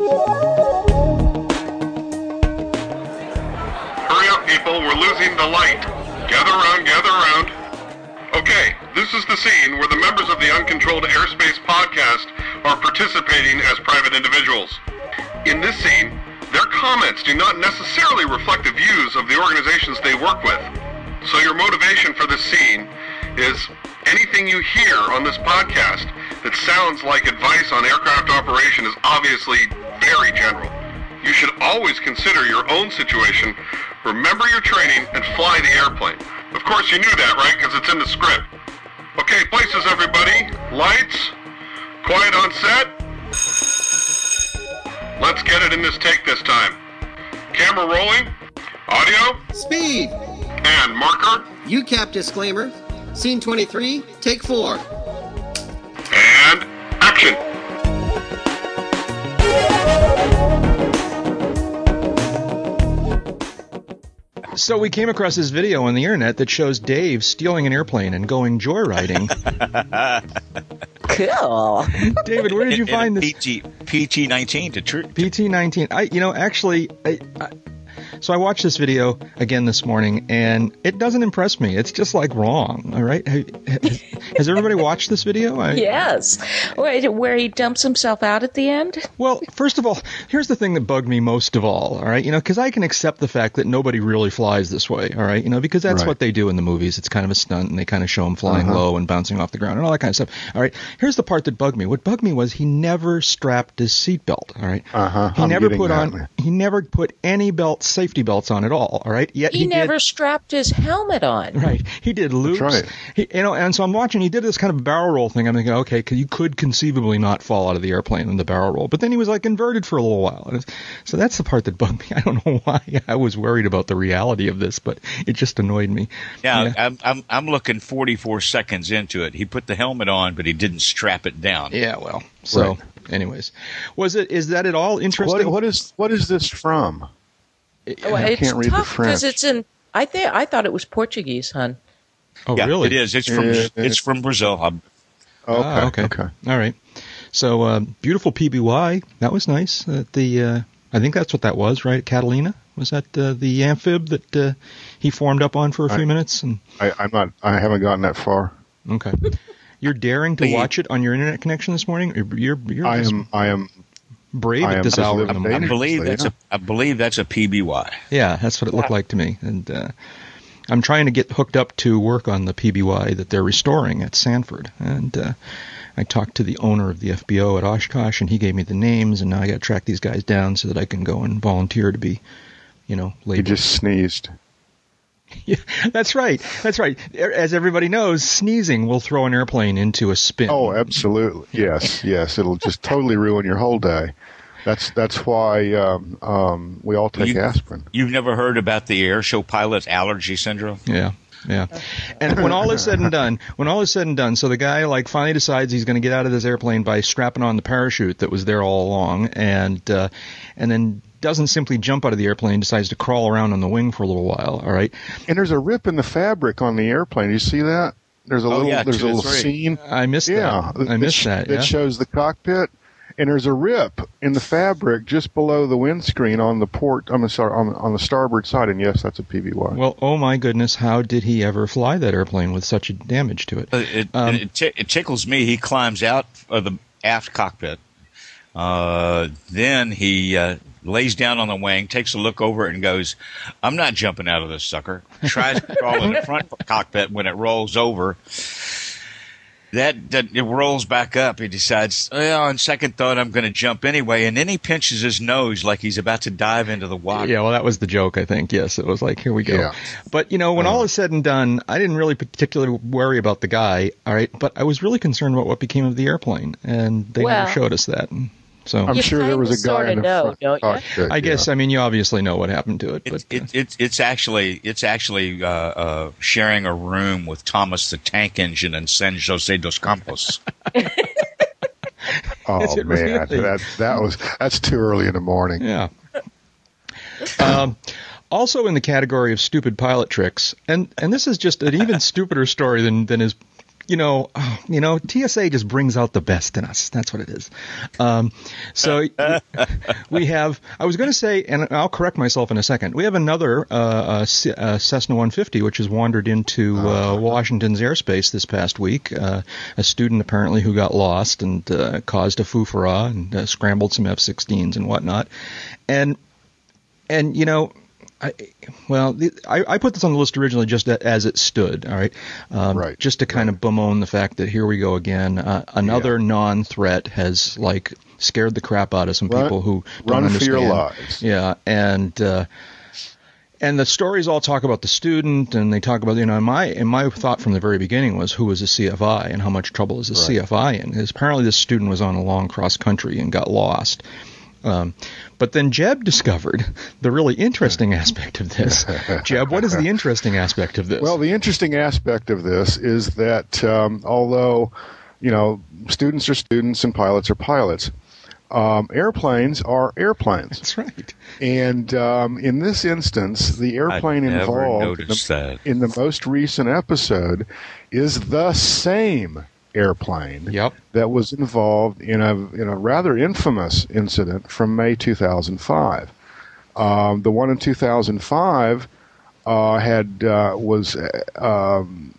Hurry up, people. We're losing the light. Gather around, gather around. Okay, this is the scene where the members of the Uncontrolled Airspace podcast are participating as private individuals. In this scene, their comments do not necessarily reflect the views of the organizations they work with. So your motivation for this scene is anything you hear on this podcast that sounds like advice on aircraft operation is obviously very general. You should always consider your own situation, remember your training, and fly the airplane. Of course you knew that, right? Because it's in the script. Okay, places everybody. Lights. Quiet on set. Let's get it in this take this time. Camera rolling. Audio. Speed! And marker. UCAP disclaimer. Scene 23, take 4. And action. So we came across this video on the internet that shows Dave stealing an airplane and going joyriding. Cool. David, where did you In- in find a this? PG, PG 19 to true. PT nineteen. I, you know, actually, I, I, so I watched this video again this morning, and it doesn't impress me. It's just like wrong. All right, has, has everybody watched this video? I, Yes. Wait, where he dumps himself out at the end? Well, first of all, here's the thing that bugged me most of all. All right, you know, because I can accept the fact that nobody really flies this way. All right, you know, because that's Right. what they do in the movies. It's kind of a stunt, and they kind of show them flying low and bouncing off the ground and all that kind of stuff. All right, here's the part that bugged me. What bugged me was he never strapped his seatbelt. All right, Uh-huh, he I'm never put that, on. He never put any belt, safety belts on at all. All right, yet He, he, never did. strapped his helmet on. Right, he did loops. right. He, you know, and so I'm watching. He did this kind of barrel roll thing. I'm thinking, okay, 'cause you could conceivably not fall out of the airplane in the barrel roll, but then he was like inverted for a little while. And So that's the part that bugged me. I don't know why I was worried about the reality of this, but it just annoyed me. Yeah, Yeah. I'm, I'm I'm looking 44 seconds into it. He put the helmet on, but he didn't strap it down. Yeah, well, so Right. anyways, was it is that at all interesting? What, what is what is this from? Well, I it's can't read the tough because French. it's in. I think I thought it was Portuguese, hun. oh, Yeah, really? it is. It's from Yeah. it's from Brazil. I'm- Okay, Ah, okay. okay. All right. So uh, beautiful PBY. That was nice. Uh, the uh, I think that's what that was, right? Catalina was that uh, the amphib that uh, he formed up on for a few I- minutes? And I, I'm not. I haven't gotten that far. okay, you're daring to watch it on your internet connection this morning. You're you're, you're I am. I am. Brave I at this just hour. living the I morning. dangerously, believe that's yeah. a I believe that's a PBY. Yeah, that's what it looked like to me. And uh, I'm trying to get hooked up to work on the PBY that they're restoring at Sanford. And uh, I talked to the owner of the FBO at Oshkosh, and he gave me the names. And now I got to track these guys down so that I can go and volunteer to be, you know, He labeled. just sneezed. Yeah, that's right. That's right. As everybody knows, sneezing will throw an airplane into a spin. Oh, absolutely. Yes, yes. It'll just totally ruin your whole day. That's that's why um, um, we all take You- aspirin. You've never heard about the air show pilot allergy syndrome? Yeah. Yeah. And when all is said and done, when all is said and done, so the guy like finally decides he's going to get out of this airplane by strapping on the parachute that was there all along, and uh, and then doesn't simply jump out of the airplane, decides to crawl around on the wing for a little while. All right. And there's a rip in the fabric on the airplane. You see that? There's a Oh, little. yeah, there's a two little three. scene. I missed Yeah, that. I missed sh- that. Yeah. shows the cockpit, and there's a rip in the fabric just below the windscreen on the port. I'm sorry, on, on the starboard side. And yes, that's a PBY. well, oh my goodness, how did he ever fly that airplane with such a damage to it? It, Um, it, ti- it tickles me. He climbs out of the aft cockpit. Uh, then he uh, lays down on the wing, takes a look over it, and goes, "I'm not jumping out of this sucker." Tries to crawl in the front cockpit. When it rolls over, that, that it rolls back up. He decides, well, on second thought, I'm going to jump anyway. And then he pinches his nose like he's about to dive into the water. Yeah, well, that was the joke, I think. Yes, it was like, here we go. Yeah. But, you know, when all is said and done, I didn't really particularly worry about the guy, all right? But I was really concerned about what became of the airplane, and they Well- never showed us that. And so I'm You sure there was a guy sorta in the know, front don't ya? cockpit. I guess, yeah. I mean, you obviously know what happened to it. It's But, it, it, it's actually it's actually uh, uh, sharing a room with Thomas the Tank Engine and San Jose dos Campos. oh man, really? that that was that's too early in the morning. yeah. um, also in the category of stupid pilot tricks, and, and this is just an even stupider story than, than his you know, you know, TSA just brings out the best in us. That's what it is. Um, so we have. I was going to say, and I'll correct myself in a second. We have another uh, uh, C- uh, Cessna 150, which has wandered into uh, Washington's airspace this past week. Uh, a student apparently who got lost and uh, caused a foofara and uh, scrambled some F-16s and whatnot. And and you know. I, well, the, I, I put this on the list originally just as it stood. All right, um, Right, Just to kind of bemoan the fact that here we go again. Uh, another non-threat has like scared the crap out of some Run- people who don't run for your lives. Yeah, and uh, and the stories all talk about the student, and they talk about you know. And my and my thought from the very beginning was who was a CFI and how much trouble is a CFI in? Because apparently this student was on a long cross country and got lost. Um, but then Jeb discovered the really interesting aspect of this. Jeb, what is the interesting aspect of this? Well, the interesting aspect of this is that um, although, you know, students are students and pilots are pilots, um, airplanes are airplanes. that's right. And um, in this instance, the airplane involved in the, in the most recent episode is the same airplane Yep. that was involved in a in a rather infamous incident from May 2005. Um, the one in 2005 uh, had uh, was uh, um,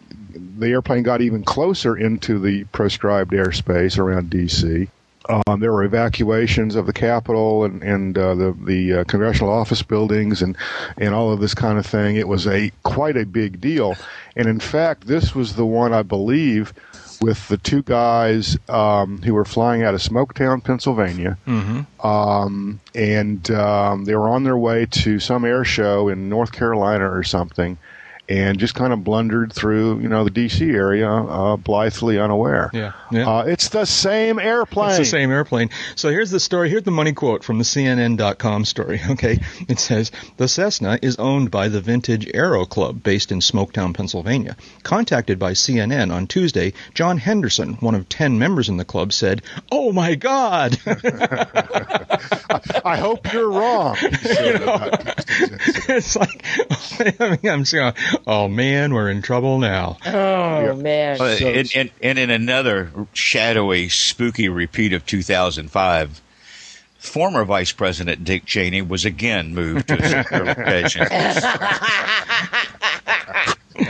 the airplane got even closer into the proscribed airspace around D.C. Um, there were evacuations of the Capitol and and uh, the the uh, congressional office buildings and and all of this kind of thing. It was a quite a big deal, and in fact, this was the one I believe with the two guys um, who were flying out of Smoketown, Pennsylvania, um, and um, they were on their way to some air show in North Carolina or something, and just kind of blundered through, you know, the D.C. area, uh, blithely unaware. Yeah, yeah. Uh, it's the same airplane. It's the same airplane. So here's the story. Here's the money quote from the CNN.com story. Okay, it says the Cessna is owned by the Vintage Aero Club, based in Smoketown, Pennsylvania. Contacted by CNN on Tuesday, John Henderson, one of ten members in the club, said, "Oh my God." I hope you're wrong. about this it's like I mean, I'm saying, oh man, we're in trouble now. Oh man. Uh, So- and, and, and in another shadowy, spooky repeat of 2005, former Vice President Dick Cheney was again moved to a secure location. All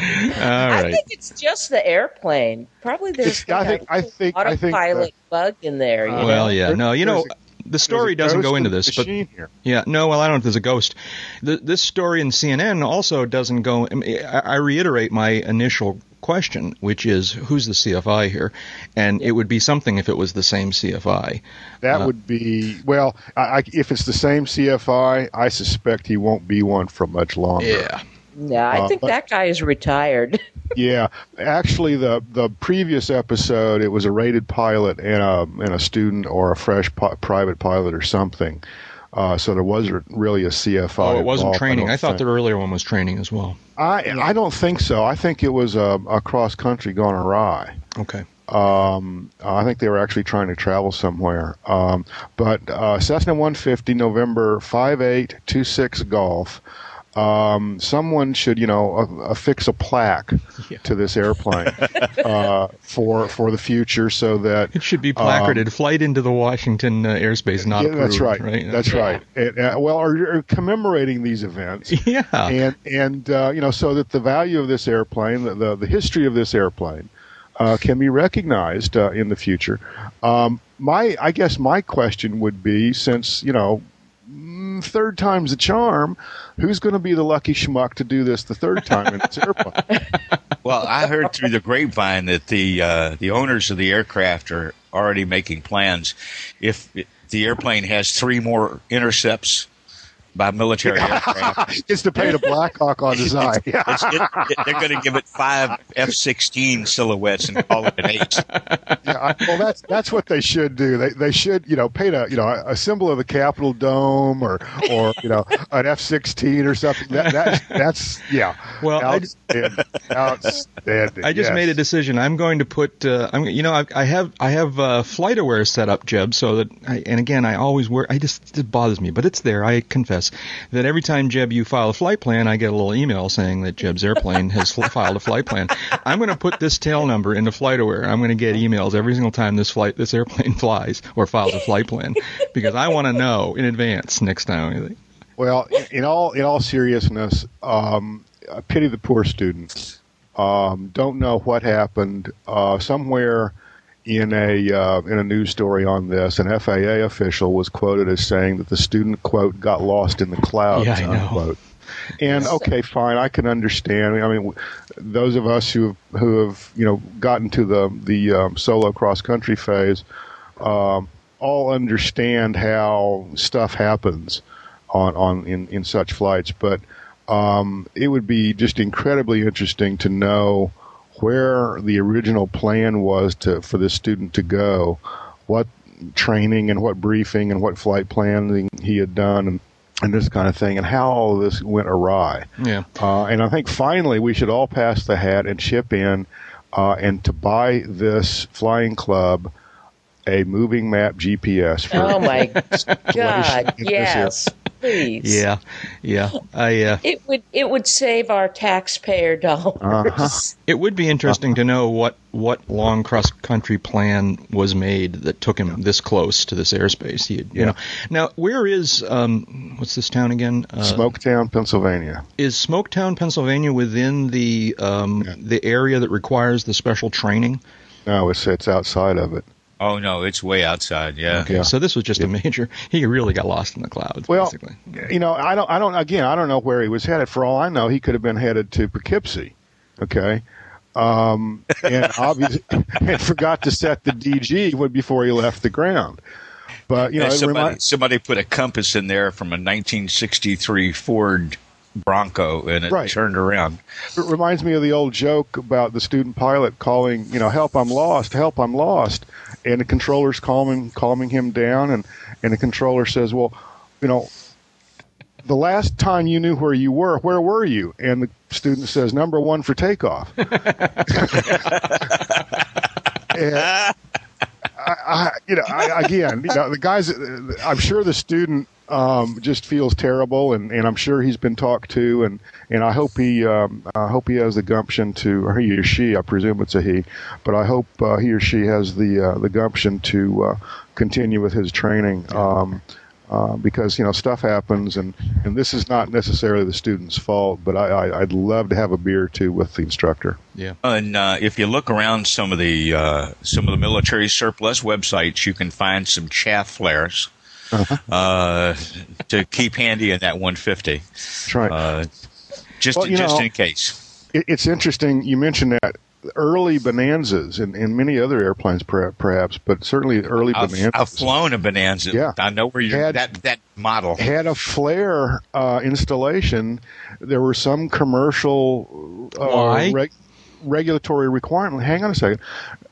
I think it's just the airplane. Probably there's It's- I think- a I think- I think autopilot bug in there. You know? Well, yeah, no, you know, there's the story doesn't go into in this, but here. Yeah, no, well, I don't know if there's a ghost. The, this story in CNN also doesn't go. I reiterate my initial question, which is who's the CFI here? And it would be something if it was the same CFI. That Uh, would be well. I, I, if it's the same CFI, I suspect he won't be one for much longer. Yeah. Yeah, I Uh, think but- that guy is retired. Yeah, actually, the the previous episode, it was a rated pilot and a and a student or a fresh pi- private pilot or something. Uh, so there wasn't really a CFI. Oh, it wasn't involved, training. don't I, thought think. the earlier one was training as well. I I don't think so. I think it was a, a cross country gone awry. Okay. Um, I think they were actually trying to travel somewhere. Um, but uh, Cessna 150, November 5826 Golf. Um, someone should, you know, affix a plaque Yeah. to this airplane uh, for for the future, so that It should be placarded "Flight into the Washington uh, airspace not Um, yeah, that's approved." right. That's Yeah. right. And, uh, well, are, or commemorating these events. Yeah. and and uh, you know so that the value of this airplane, the the, the history of this airplane, uh, can be recognized uh, in the future. Um, my I guess my question would be, since you know. Mm, Third time's a charm. Who's going to be the lucky schmuck to do this the third time in this airplane? Well, I heard through the grapevine that the uh, the owners of the aircraft are already making plans. If the airplane has three more intercepts by military aircraft, it's to paint a Blackhawk on the side. Yeah. it's, it, it- they're going to give it five F-16 silhouettes and call it an ace. Yeah, I, well, that's that's what they should do. They they should you know paint a you know a symbol of the Capitol dome or or you know an F sixteen or something. That, that that's yeah. Well, I- outstanding. outstanding. I just yes. made a decision. I'm going to put. Uh, I'm. You know, I, I have. I have uh, FlightAware set up, Jeb. So that. I, and again, I always wear. I just. It bothers me, but it's there. I confess GPS that every time Jeb you file a flight plan, I get a little email saying that Jeb's airplane has filed a flight plan. I'm going to put this tail number into FlightAware. I'm going to get emails every single time this flight this airplane flies or files a flight plan because I want to know in advance next time. Well, in all in all seriousness, um, I pity the poor students. Um, don't know what happened. Uh, somewhere in a uh, in a news story on this, an FAA official was quoted as saying that the student quote got lost in the clouds Yeah, I know. unquote. And okay, fine, I can understand. I mean, those of us who have, who have you know gotten to the the um, solo cross country phase, um, all understand how stuff happens on on in in such flights. But um, it would be just incredibly interesting to know where the original plan was to for this student to go, what training and what briefing and what flight planning he had done and and this kind of thing, and how all of this went awry. Yeah. Uh, and I think finally we should all pass the hat and chip in uh, and to buy this flying club a moving map GPS. For Oh my God! Yes, please. Yeah, yeah. I uh, It would it would save our taxpayer dollars. Uh-huh. it would be interesting to know what what long cross country plan was made that took him this close to this airspace. He, had- you know, now where is um, what's this town again? Uh, Smoketown, Pennsylvania. is Smoketown, Pennsylvania, within the um, the area that requires the special training? No, it's it's outside of it. Oh no, it's way outside. Yeah. Okay, Yeah. so this was just a major. He really got lost in the clouds, Well, basically. you know, I don't, I don't. Again, I don't know where he was headed. For all I know, he could have been headed to Poughkeepsie. Okay, um, and obviously, and forgot to set the DG before he left the ground. But you know, Yeah, somebody, remi- somebody put a compass in there from a 1963 Ford Bronco, and it Right. turned around. it reminds me of the old joke about the student pilot calling, you know, help, I'm lost, help, I'm lost, and the controller's calming, calming him down, and and the controller says, well, you know. The last time you knew where you were, where were you? And the student says, number one for takeoff. And I, I, you know, I, again, you know, the guys. I'm sure the student um, just feels terrible, and, and I'm sure he's been talked to, and, and I hope he um, I hope he has the gumption to, or he or she, I presume it's a he, but I hope uh, he or she has the uh, the gumption to uh, continue with his training. Um, uh, because you know stuff happens, and, and this is not necessarily the student's fault. But I, I, I'd love to have a beer or two with the instructor. Yeah. And uh, if you look around some of the uh, some of the military surplus websites, you can find some chaff flares Uh-huh. uh, to keep handy in that 150, That's right. Just Well, just know, in case. it, it's interesting you mentioned that early bonanzas and, and many other airplanes per, perhaps but certainly early I've, bonanzas I've flown a Bonanza. Yeah. I know where you're Had- that that model. had a flare uh, installation there were some commercial uh, Why? reg- regulatory requirement hang on a second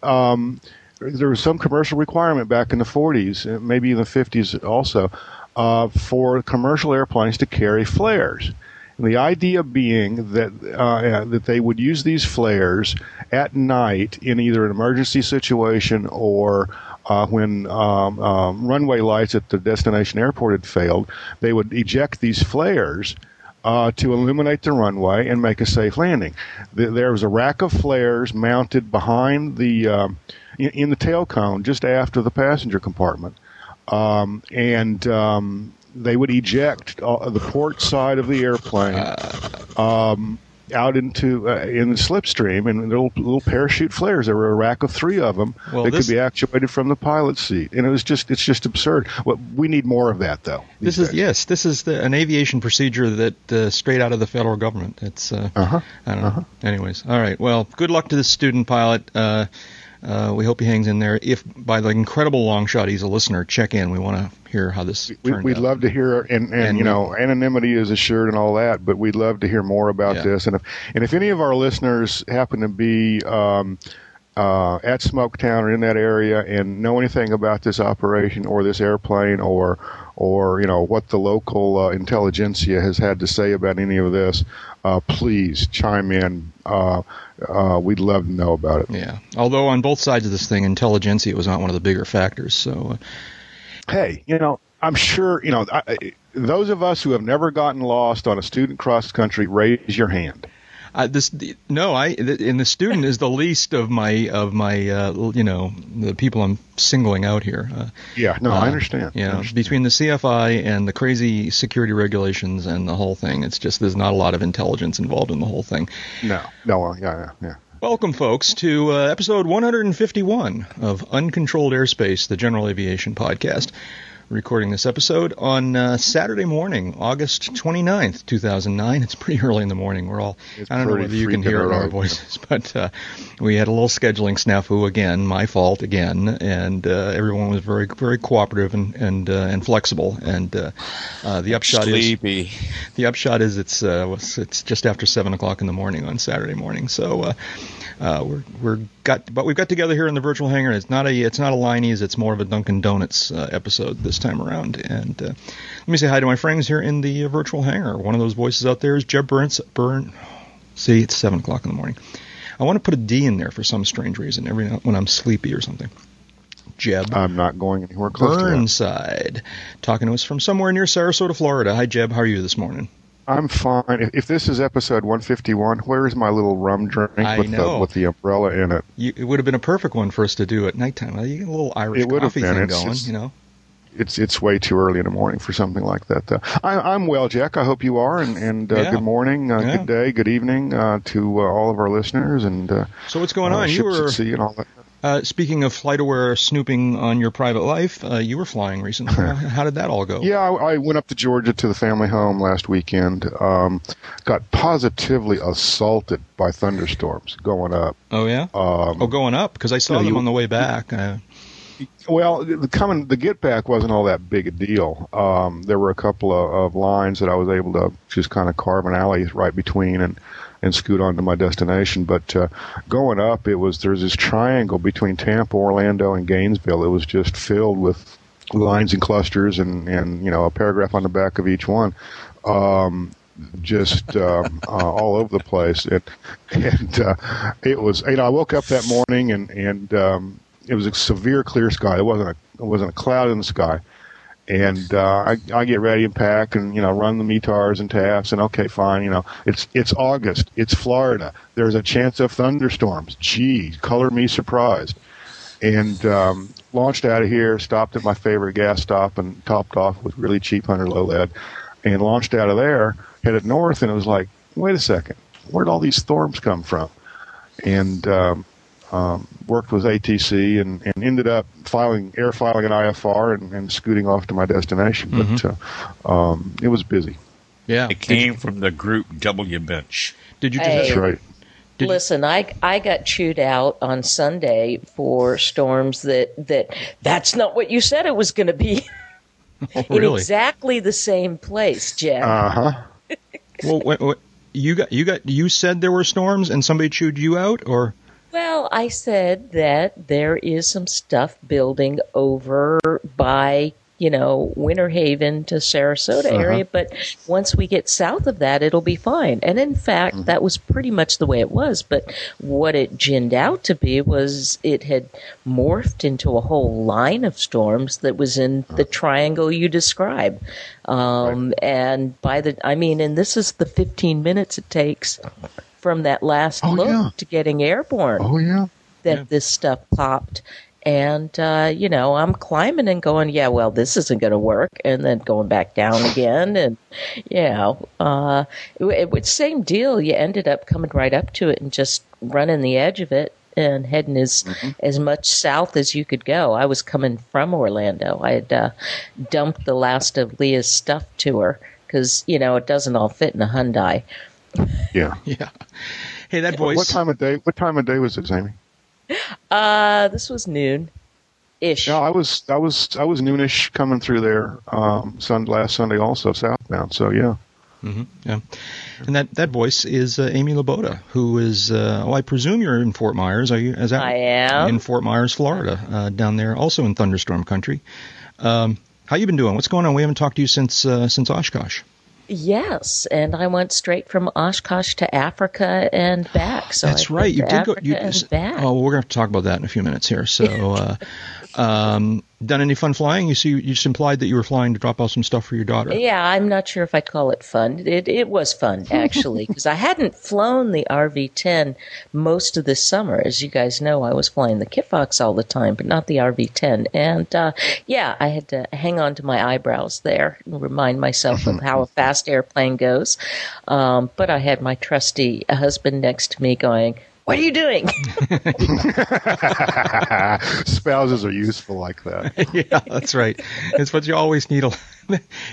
um, there was some commercial requirement back in the 40s uh, maybe in the 50s also uh, for commercial airplanes to carry flares The idea being that uh, that they would use these flares at night in either an emergency situation or uh, when um, um, runway lights at the destination airport had failed, they would eject these flares uh, to illuminate the runway and make a safe landing. Th- There was a rack of flares mounted behind the um, in, in the tail cone just after the passenger compartment, um, and um, they would eject uh, the port side of the airplane um, out into uh, in the slipstream and little little parachute flares. There were a rack of three of them Well, that this- could be actuated from the pilot's seat, and it was just it's just absurd. Well, we need more of that though. This these is yes, this is the, an aviation procedure that uh, straight out of the federal government. It's uh, Uh-huh. I don't know. Anyways, all right. Well, good luck to this student pilot. Uh, uh, we hope he hangs in there. If by the incredible long shot he's a listener, check in. We want to hear how this We, we'd out. love to hear, and, and, And you we- know, anonymity is assured and all that, but we'd love to hear more about Yeah. this. And if and if any of our listeners happen to be um, uh, at Smoketown or in that area and know anything about this operation or this airplane or or you know what the local uh, intelligentsia has had to say about any of this, uh, please chime in. Uh, uh, we'd love to know about it. Yeah. Although on both sides of this thing, intelligentsia was not one of the bigger factors. So uh, hey, you know, I'm sure you know I, I- those of us who have never gotten lost on a student cross country. Raise your hand. Uh, this no, I and the student is the least of my of my uh, you know the people I'm singling out here. Uh, Yeah, no, uh, I understand. You I know, understand. between the CFI and the crazy security regulations and the whole thing, it's just there's not a lot of intelligence involved in the whole thing. no, no, uh, yeah, yeah, yeah. Welcome, folks, to uh, episode 151 of Uncontrolled Airspace, the General Aviation Podcast. Recording this episode on uh, Saturday morning, August 29th, 2009. It's pretty early in the morning. We're all, It's I don't know whether you can hear it in our voices, but uh, we had a little scheduling snafu again, my fault again, and uh, everyone was very, very cooperative and and, uh, and flexible. And uh, uh, the upshot is Sleepy. the upshot is it's uh, it's just after seven o'clock in the morning on Saturday morning. So uh, uh, we're we're got but we've got together here in the virtual hangar. It's not a it's not a Liney's. It's more of a Dunkin' Donuts uh, episode this time around. And uh, let me say hi to my friends here in the uh, virtual hangar. One of those voices out there is Jeb Burns. Burn. See, it's seven o'clock in the morning. I want to put a D in there for some strange reason. Every now- when I'm sleepy or something. Jeb. I'm not going anywhere close. Burnside, talking to us from somewhere near Sarasota, Florida. Hi, Jeb. How are you this morning? I'm fine. If, this is episode 151, where is my little rum drink with the with the umbrella in it? You, it would have been a perfect one for us to do at nighttime. You get a little Irish It coffee thing It's going, you know. It's it's way too early in the morning for something like that. Though. I, I'm well, Jack. I hope you are. And, and uh, Yeah. good morning, uh, Yeah. good day, good evening uh, to uh, all of our listeners and uh, So what's going uh, on? You were and all that. speaking of FlightAware snooping on your private life. Uh, you were flying recently. How, did that all go? Yeah, I, I went up to Georgia to the family home last weekend. Um, got positively assaulted by thunderstorms going up. Oh yeah. Um, oh, going up because I saw them you- on the way back. Uh, Well, the coming the get back wasn't all that big a deal. Um, there were a couple of, of lines that I was able to just kind of carve an alley right between and and scoot onto my destination. But uh, going up, it was there's this triangle between Tampa, Orlando, and Gainesville. It was just filled with lines and clusters, and and you know a paragraph on the back of each one. Um, just um, uh, all over the place, and and uh, it was. You know, I woke up that morning and and um, it was a severe clear sky. It wasn't a it wasn't a cloud in the sky. And uh, I, I get ready and pack and you know run the METARs and TAFs and okay fine you know. It's it's August. It's Florida. There's a chance of thunderstorms. Gee color me surprised. And um, launched out of here stopped at my favorite gas stop and topped off with really cheap hundred low lead. And launched out of there headed north and it was like wait a second where'd all these storms come from? And um, um, worked with ATC and, and ended up filing air filing an IFR and, and scooting off to my destination. But uh, um, it was busy. yeah. It came from the group W Bench. Did you just? Hey. That's right. Did you- Listen, I I got chewed out on Sunday for storms that that that's not what you said it was going to be Oh, in exactly the same place, Jeff. Uh huh. well, wait, wait, you got you got you said there were storms and somebody chewed you out, or Well, I said that there is some stuff building over by, you know, Winter Haven to Sarasota Uh-huh. area, but once we get south of that, it'll be fine. And in fact, Mm-hmm. that was pretty much the way it was. But what it ginned out to be was it had morphed into a whole line of storms that was in Uh-huh. the triangle you describe. Um, And by the, I mean, and this is the 15 minutes it takes from that last Oh, look yeah. to getting airborne Oh yeah. that Yeah. this stuff popped. And, uh, you know, I'm climbing and going, yeah, well, this isn't going to work. And then going back down again. And, you know, uh, it, it was same deal. You ended up coming right up to it and just running the edge of it and heading as, as much south as you could go. I was coming from Orlando. I had uh, dumped the last of Leah's stuff to her because, you know, it doesn't all fit in a Hyundai. Yeah. yeah. Hey, that voice. What time of day? What time of day was it, Amy? Uh, this was noon ish. Yeah, I was I was I was noonish coming through there um, sun, last Sunday also southbound. So yeah. Mm-hmm, yeah. And that, that voice is uh, Amy Laboda, who is, uh, well, I presume you're in Fort Myers. Are you? Is that I am. in Fort Myers, Florida, uh, down there, also in thunderstorm country. Um, how you been doing? What's going on? We haven't talked to you since uh, since Oshkosh. Yes, and I went straight from Oshkosh to Africa and back. So That's I've right. You did go. You, and back. oh, we're going to talk about that in a few minutes here. So, uh, Um, done any fun flying? You see, you just implied that you were flying to drop off some stuff for your daughter. Yeah, I'm not sure if I'd call it fun. It it was fun actually because I hadn't flown the RV10 most of this summer. As you guys know, I was flying the Kitfox all the time, but not the RV10. And uh, yeah, I had to hang on to my eyebrows there and remind myself of how a fast airplane goes. Um, but I had my trusty husband next to me going. What are you doing? Spouses are useful like that. yeah, that's right. It's what you always need. A,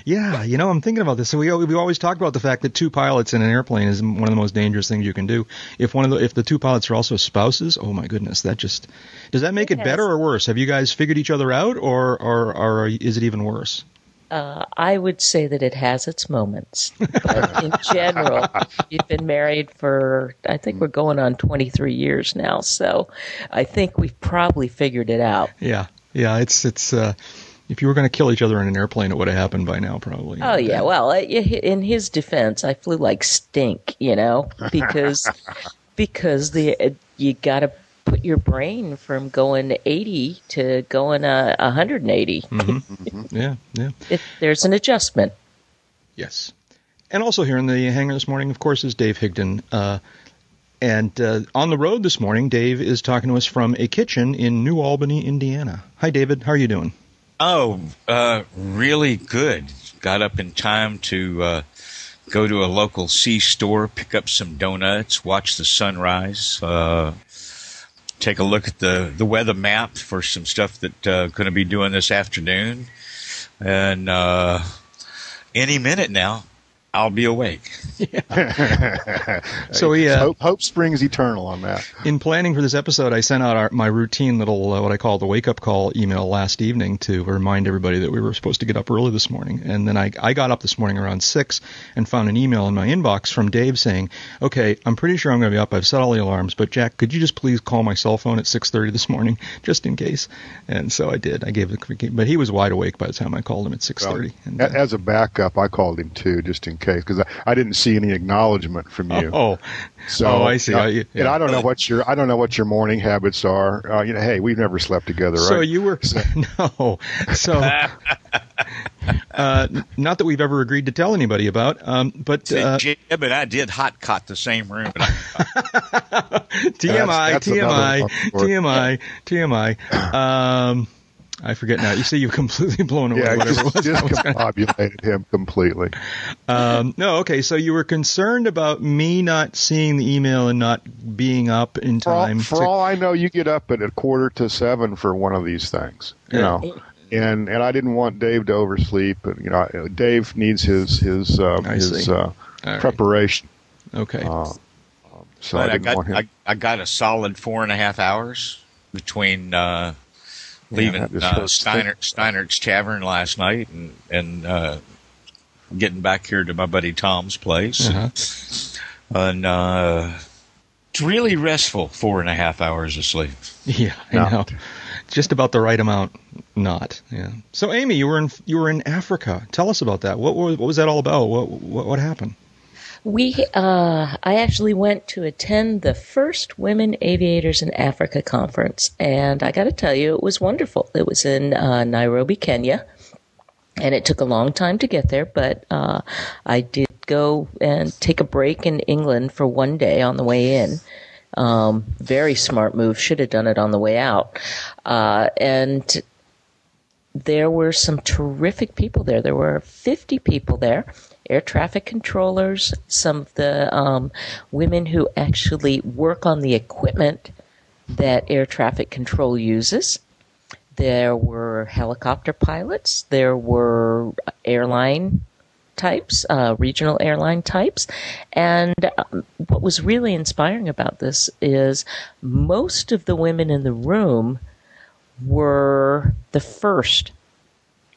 yeah, you know, I'm thinking about this. So we we always talk about the fact that two pilots in an airplane is one of the most dangerous things you can do. If one of the if the two pilots are also spouses, oh my goodness, that just does that make it, It better or worse? Have you guys figured each other out, or or or is it even worse? Uh, I would say that it has its moments, but in general, you've been married for I think we're going on 23 years now, so I think we've probably figured it out. Yeah, yeah. It's it's. uh if you were going to kill each other in an airplane, it would have happened by now, probably. Oh yeah, well, in his defense, I flew like stink, you know, because because the you got to put your brain from going 80 to going uh, 180. Yeah, yeah. It, there's an adjustment. Yes. And also here in the hangar this morning, of course, is Dave Higdon. Uh, and uh, on the road this morning, Dave is talking to us from a kitchen in New Albany, Indiana. Hi, David. How are you doing? Oh, uh, really good. Got up in time to uh, go to a local C store, pick up some donuts, watch the sunrise, uh, take a look at the, the weather map for some stuff that uh, going to be doing this afternoon, and uh, any minute now, I'll be awake. So we, uh, hope, hope springs eternal on that. in planning for this episode, I sent out our, my routine little, uh, what I call the wake up call email last evening to remind everybody that we were supposed to get up early this morning. And then I, I got up this morning around 6 and found an email in my inbox from Dave saying, okay, I'm pretty sure I'm going to be up. I've set all the alarms, but Jack, could you just please call my cell phone at 6.30 this morning, just in case? And so I did. I gave it, but he was wide awake by the time I called him at 6.30. and, A- As a backup, I called him too, just in case, because I, I didn't see any acknowledgement from you. oh, So, oh, I see. uh, I- yeah. And I don't know what your I don't know what your morning habits are. Uh, you know, hey, we've never slept together, right? So you were no. So uh, not that we've ever agreed to tell anybody about, um, but uh, Jeb and I did hot cot the same room. I, TMI, that's TMI, another fun story. TMI, TMI. Um, I forget now. You see, you've completely blown away yeah, whatever just, it was. I was just gonna- him completely. um, no, okay. So you were concerned about me not seeing the email and not being up in For all, time. for to- all I know, you get up at a quarter to seven for one of these things. You Yeah. know, and and I didn't want Dave to oversleep. And you know, Dave needs his his uh, his uh, All right. preparation. okay. Uh, so but I I didn't got want him. I, I got a solid four and a half hours between uh, leaving that just uh. Steiner Steiner's Tavern last night and and uh, getting back here to my buddy Tom's place, Uh-huh. and uh, it's really restful. Four and a half hours of sleep. Yeah, I No. know. Just about the right amount. Not. Yeah. So, Amy, you were in you were in Africa. Tell us about that. What was what was that all about? What what, what happened? We, uh, I actually went to attend the first Women Aviators in Africa conference, and I got to tell you, it was wonderful. It was in uh, Nairobi, Kenya, and it took a long time to get there, but uh, I did go and take a break in England for one day on the way in. Um, very smart move. Should have done it on the way out. Uh, and there were some terrific people there. There were 50 people there, air traffic controllers, some of the um, women who actually work on the equipment that air traffic control uses. There were helicopter pilots. There were airline types, uh, regional airline types. And um, what was really inspiring about this is most of the women in the room were the first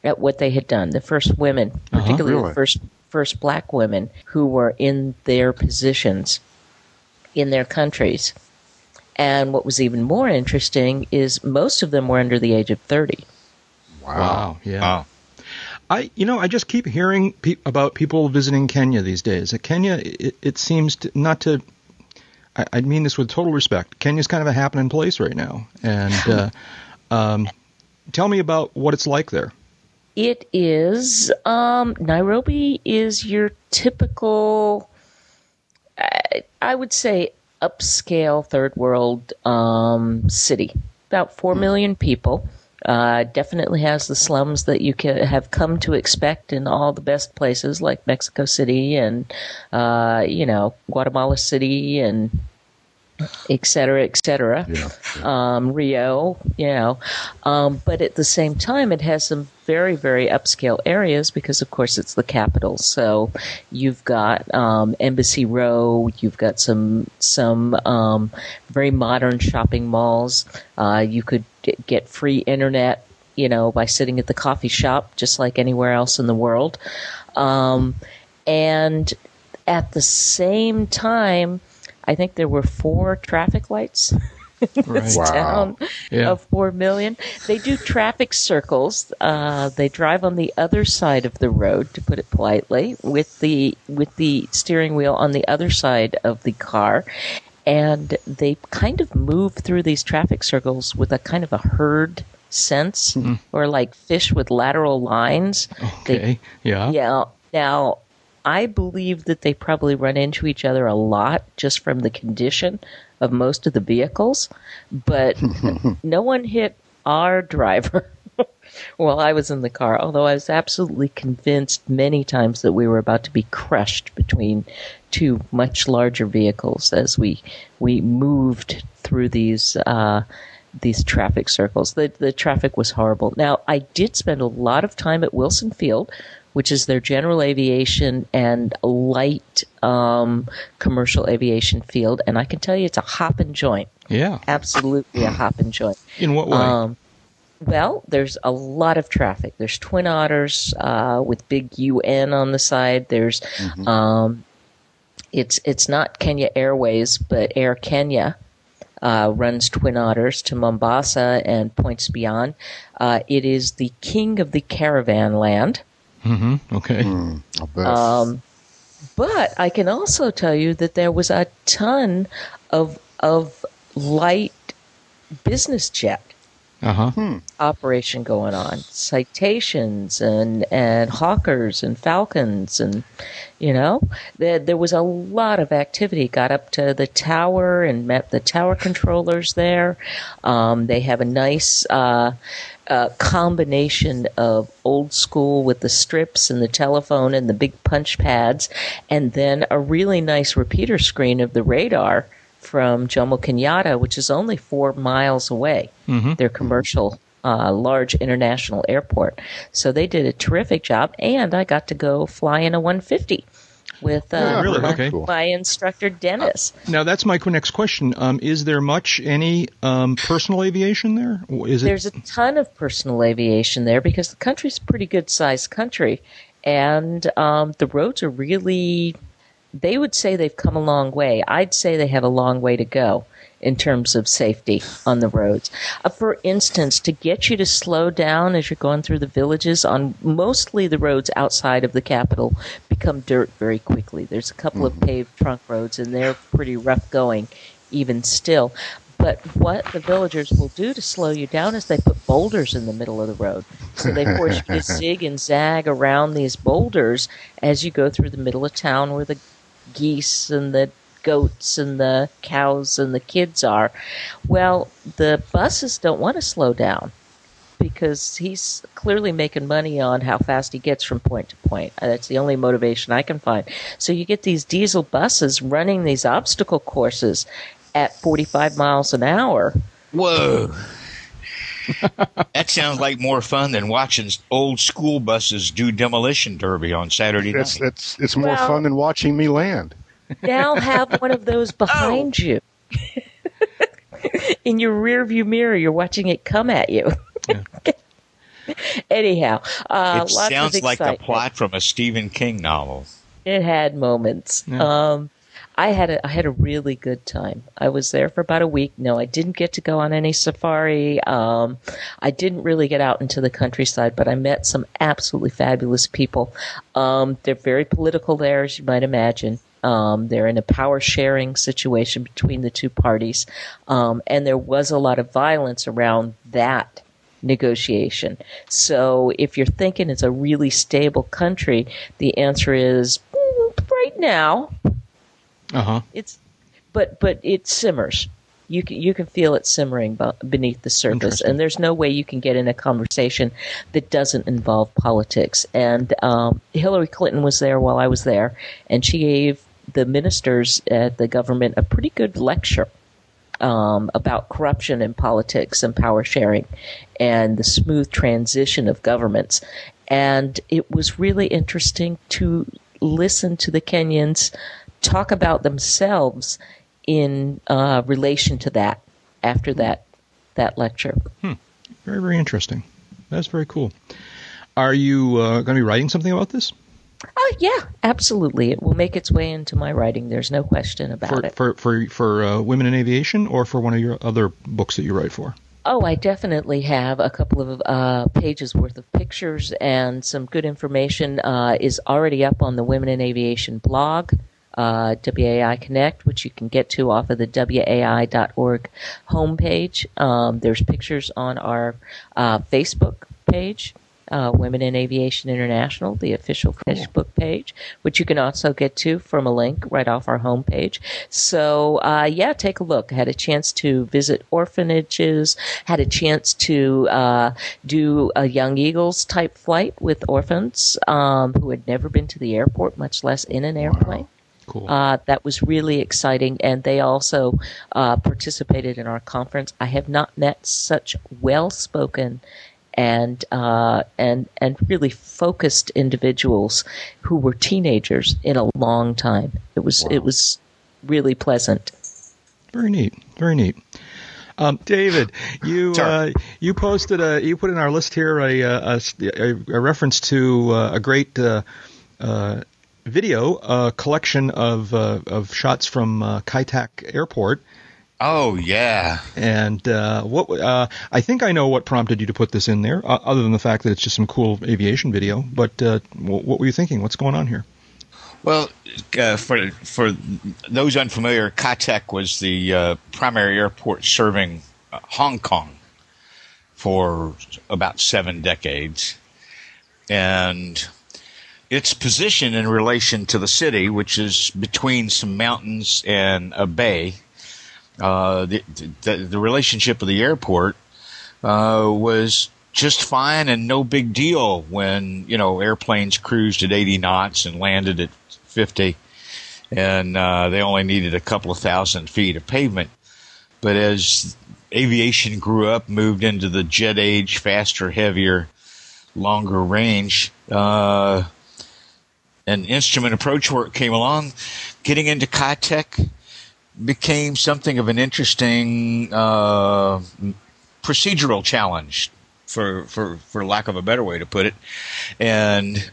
at what they had done. The first women, particularly Really? the first first black women who were in their positions in their countries. And what was even more interesting is most of them were under the age of 30. Wow. Yeah. Wow. I, you know, I just keep hearing pe- about people visiting Kenya these days. At Kenya, it, it seems to, not to. I, I mean this with total respect. Kenya's kind of a happening place right now, and uh, um, tell me about what it's like there. It is um, Nairobi is your typical, I, I would say, upscale third world um, city. About four million people. Uh, definitely has the slums that you can have come to expect in all the best places like Mexico City and uh, you know Guatemala City and et cetera, et cetera. Yeah, Um, Rio, you know. Um, but at the same time, it has some very, very upscale areas because, of course, it's the capital. So you've got um, Embassy Row, you've got some some um, very modern shopping malls. Uh, you could get free internet, you know, by sitting at the coffee shop, just like anywhere else in the world. Um, and at the same time, I think there were four traffic lights in this Right. Wow. town Yeah. of four million. They do traffic circles. Uh, they drive on the other side of the road, to put it politely, with the with the steering wheel on the other side of the car, and they kind of move through these traffic circles with a kind of a herd sense, or like fish with lateral lines. They Okay. yeah. yeah. Now, I believe that they probably run into each other a lot just from the condition of most of the vehicles, but no one hit our driver while I was in the car, although I was absolutely convinced many times that we were about to be crushed between two much larger vehicles as we we moved through these uh, these traffic circles. The the traffic was horrible. Now I did spend a lot of time at Wilson Field, which is their general aviation and light um, commercial aviation field, and I can tell you it's a hop and joint. Yeah. Absolutely a hop and joint. In what way? Um, well, there's a lot of traffic. There's Twin Otters uh, with big UN on the side. There's um, it's it's not Kenya Airways, but Air Kenya uh, runs Twin Otters to Mombasa and points beyond. Uh, it is the king of the caravan land. Hmm Okay. I'll bet. Um, but I can also tell you that there was a ton of of light business jet Uh huh. operation going on citations and and hawkers and falcons and you know there, there was a lot of activity got up to the tower and met the tower controllers there um, they have a nice uh, uh, combination of old school with the strips and the telephone and the big punch pads and then a really nice repeater screen of the radar from Jomo Kenyatta, which is only four miles away, their commercial uh, large international airport. So they did a terrific job, and I got to go fly in a 150 with uh, Yeah, really? my, Okay. my instructor Dennis. Now that's my next question. Um, is there much any um, personal aviation there? Is it? There's a ton of personal aviation there because the country's a pretty good sized country, and um, the roads are really. They would say they've come a long way. I'd say they have a long way to go in terms of safety on the roads. Uh, for instance, to get you to slow down as you're going through the villages on mostly the roads outside of the capital become dirt very quickly. There's a couple of paved trunk roads and they're pretty rough going even still. But what the villagers will do to slow you down is they put boulders in the middle of the road. So they force you to zig and zag around these boulders as you go through the middle of town where the geese and the goats and the cows and the kids are. Well, the buses don't want to slow down because he's clearly making money on how fast he gets from point to point. Uh, That's the only motivation I can find. So you get these diesel buses running these obstacle courses at 45 miles an hour. Whoa. that sounds like more fun than watching old school buses do demolition derby on Saturday it's night. it's it's more Well- fun than watching me land. Now have one of those behind you. In your rear view mirror, you're watching it come at you. Anyhow, uh, it lots sounds of like the plot from a Stephen King novel. It had moments. Um, I had a I had a really good time. I was there for about a week. No, I didn't get to go on any safari. Um, I didn't really get out into the countryside, but I met some absolutely fabulous people. Um, they're very political there, as you might imagine. Um, they're in a power sharing situation between the two parties, um, and there was a lot of violence around that negotiation. So if you're thinking it's a really stable country, the answer is mm, right now Uh huh. it's but but it simmers. You can you can feel it simmering beneath the surface, and there's no way you can get in a conversation that doesn't involve politics. And um, Hillary Clinton was there while I was there, and she gave the ministers at the government a pretty good lecture um, about corruption in politics and power sharing and the smooth transition of governments. And it was really interesting to listen to the Kenyans talk about themselves in uh, relation to that after that that lecture. Very, very interesting. That's very cool. Are you uh, going to be writing something about this Oh yeah, absolutely. It will make its way into my writing. There's no question about for it. for for for uh, women in aviation, or for one of your other books that you write for? Oh, I definitely have a couple of uh, pages worth of pictures and some good information uh, is already up on the Women in Aviation blog, uh, WAI Connect, which you can get to off of the WAI.org homepage. Um, there's pictures on our uh, Facebook page. Uh, Women in Aviation International, the official Facebook page, which you can also get to from a link right off our homepage. So, uh, yeah, take a look. Had a chance to visit orphanages, had a chance to uh, do a Young Eagles type flight with orphans um, who had never been to the airport, much less in an airplane. Cool. Uh, that was really exciting, and they also uh, participated in our conference. I have not met such well-spoken and uh, and and really focused individuals who were teenagers in a long time. It was it was really pleasant. Very neat. Very neat. Um, David, you uh, you posted a you put in our list here a a, a, a reference to uh, a great uh, uh, video uh, collection of uh, of shots from uh, Kai Tak Airport. Oh yeah. And uh, what uh, I think I know what prompted you to put this in there, uh, other than the fact that it's just some cool aviation video. But uh, wh- what were you thinking? What's going on here? Well, uh, for for those unfamiliar, Kai Tak was the uh, primary airport serving uh, Hong Kong for about seven decades, and its position in relation to the city, which is between some mountains and a bay, uh, the, the the relationship of the airport uh, was just fine and no big deal when you know airplanes cruised at 80 knots and landed at 50 and uh, they only needed a couple of thousand feet of pavement. But as aviation grew up moved into the jet age faster heavier longer range uh, and instrument approach work came along. Getting into Kai Tak became something of an interesting uh, procedural challenge for, for, for lack of a better way to put it. And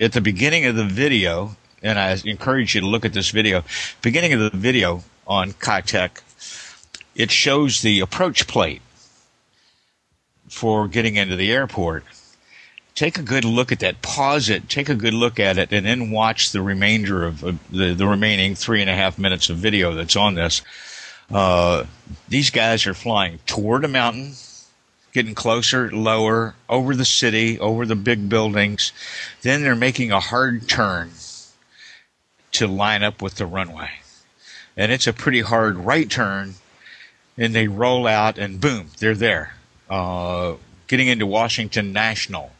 at the beginning of the video, and I encourage you to look at this video, beginning of the video on Kai Tak, it shows the approach plate for getting into the airport. Take a good look at that. Pause it. Take a good look at it, and then watch the remainder of uh, the the remaining three and a half minutes of video that's on this. Uh, these guys are flying toward a mountain, getting closer, lower, over the city, over the big buildings. Then they're making a hard turn to line up with the runway. And it's a pretty hard right turn. And they roll out and boom, they're there. Uh, getting into Washington National.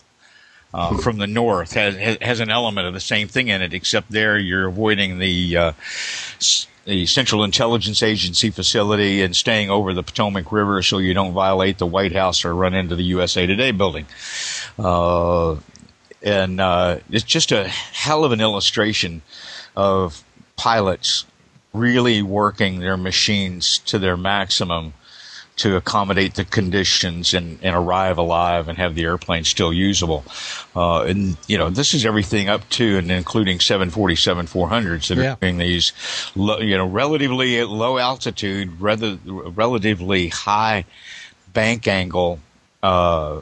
Uh, from the north has, has an element of the same thing in it, except there you're avoiding the uh, the Central Intelligence Agency facility and staying over the Potomac River so you don't violate the White House or run into the USA Today building. Uh, and uh, it's just a hell of an illustration of pilots really working their machines to their maximum to accommodate the conditions and, and arrive alive and have the airplane still usable. Uh, and, you know, this is everything up to and including 747 400s that Yeah. are doing these, low, you know, relatively at low altitude, rather, relatively high bank angle, uh,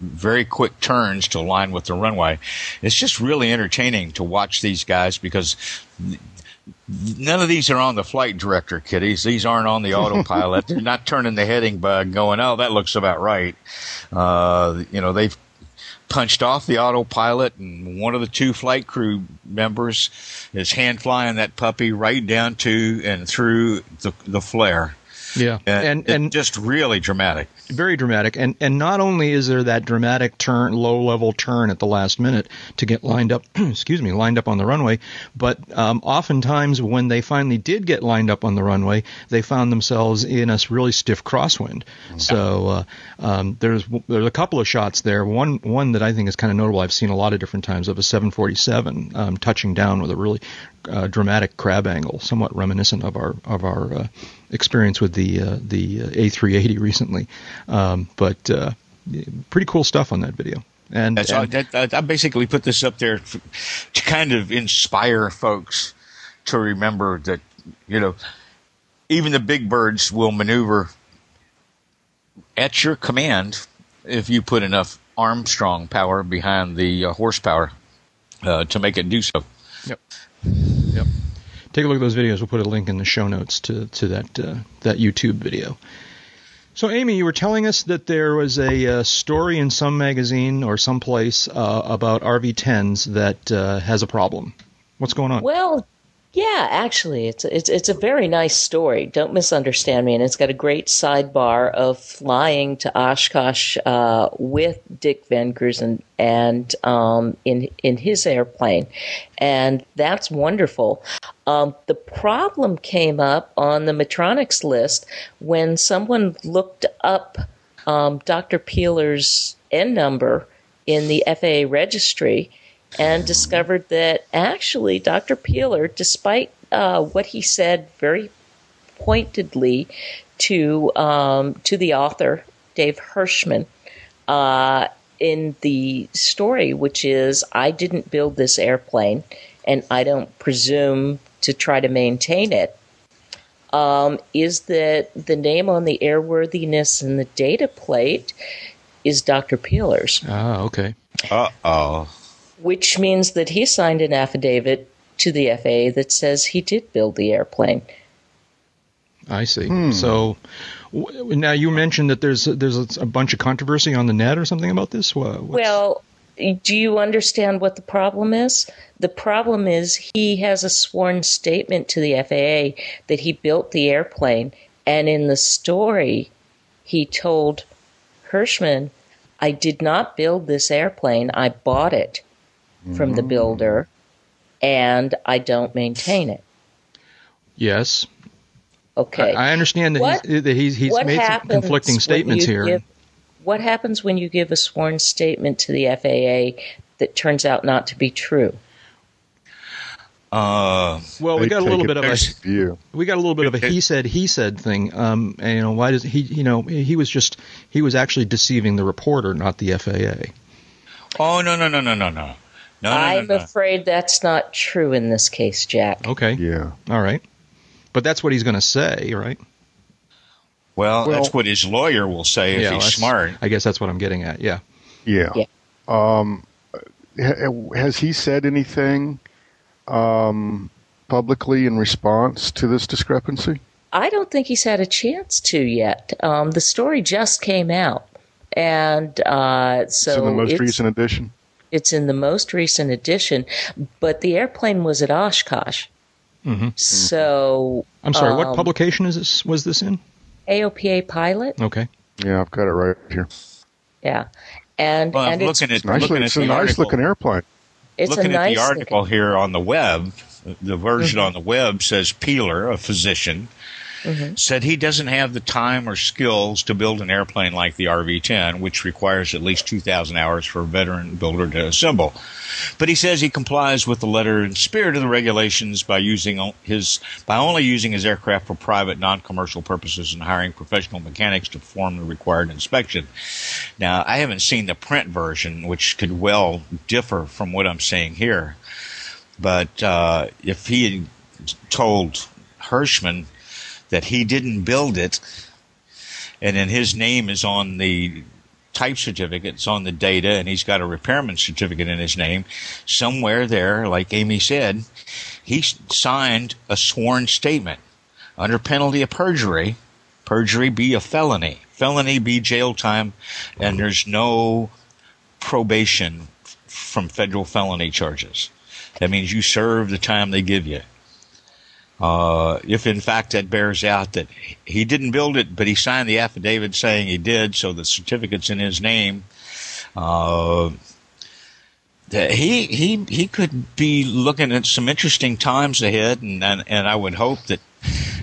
very quick turns to align with the runway. It's just really entertaining to watch these guys because none of these are on the flight director, kiddies. These aren't on the autopilot. They're not turning the heading bug, going, "Oh, that looks about right." Uh, you know, they've punched off the autopilot, and one of the two flight crew members is hand flying that puppy right down to and through the the flare. Yeah, and and and just really dramatic. very dramatic. And and not only is there that dramatic turn, low level turn at the last minute to get lined up, excuse me, lined up on the runway, but um, oftentimes when they finally did get lined up on the runway, they found themselves in a really stiff crosswind. So uh, um, there's there's a couple of shots there. One one that I think is kind of notable. I've seen a lot of different times of a 747 um, touching down with a really uh, dramatic crab angle, somewhat reminiscent of our of our uh, experience with the uh, the A380 recently. Um, but uh, pretty cool stuff on that video. And, That's all, and- that, that, I basically put this up there f- to kind of inspire folks to remember that you know even the big birds will maneuver at your command if you put enough Armstrong power behind the uh, horsepower uh, to make it do so. Yep. Yep. Take a look at those videos. We'll put a link in the show notes to to that uh, that YouTube video. So, Amy, you were telling us that there was a uh, story in some magazine or someplace uh, about RV10s that uh, has a problem. What's going on? Well, yeah, actually, it's it's it's a very nice story. Don't misunderstand me, and it's got a great sidebar of flying to Oshkosh uh, with Dick VanGrunsven and um, in in his airplane, and that's wonderful. Um, the problem came up on the Matronics list when someone looked up um, Dr. Peeler's N number in the FAA registry and discovered that actually Dr. Peeler, despite uh, what he said very pointedly to um, to the author Dave Hirschman uh, in the story, which is I didn't build this airplane and I don't presume to try to maintain it. Um, is that the name on the airworthiness and the data plate is Dr. Peeler's Ah, okay. Uh oh. Which means that he signed an affidavit to the FAA that says he did build the airplane. I see. Hmm. So w- now you mentioned that there's there's a bunch of controversy on the net or something about this. Wha- what's- Well, do you understand what the problem is? The problem is he has a sworn statement to the FAA that he built the airplane, and in the story, he told Hirschman, I did not build this airplane, I bought it from the builder, and I don't maintain it. yes, Okay. I, I understand that What- he's that he's, he's what made some happens conflicting when statements you here. give- what happens when you give a sworn statement to the FAA that turns out not to be true? Uh, well, we got a little bit of a view. we got a little bit of a he said he said thing. Um, and, you know, why does he? You know, he was just he was actually deceiving the reporter, not the FAA. oh no no no no no no no no I'm no, no. afraid that's not true in this case, Jack. Okay, Yeah. all right, but that's what he's going to say, right? Well, Well- that's what his lawyer will say if he's smart. I guess that's what I'm getting at. Yeah. Yeah. Yeah. Um, has he said anything um, publicly in response to this discrepancy? I don't think he's had a chance to yet. Um, the story just came out, and uh, so it's in the most recent edition. It's in the most recent edition. But the airplane was at Oshkosh, Mhm. so I'm sorry. what um, publication is this? Was this in? AOPA pilot, Okay. Yeah, I've got it right here. yeah, and Well, I'm and it's at It's nicely, looking it's at a nice article. looking airplane. it's looking a nice at the article looking- here on the web, the version Mm-hmm. on the web says Peeler, a physician, Mm-hmm. said he doesn't have the time or skills to build an airplane like the RV-10, which requires at least 2,000 hours for a veteran builder to assemble. But he says he complies with the letter and spirit of the regulations by using his by only using his aircraft for private, non-commercial purposes and hiring professional mechanics to perform the required inspection. Now, I haven't seen the print version, which could well differ from what I'm saying here. But uh, if he had told Hirschman that he didn't build it, and then his name is on the type certificate, it's on the data, and he's got a repairman certificate in his name, somewhere there, like Amy said, he signed a sworn statement under penalty of perjury. Perjury be a felony. Felony be jail time, and there's no probation from federal felony charges. That means you serve the time they give you. Uh, if in fact that bears out that he didn't build it, but he signed the affidavit saying he did, so the certificate's in his name. Uh, he he he could be looking at some interesting times ahead, and, and and I would hope that,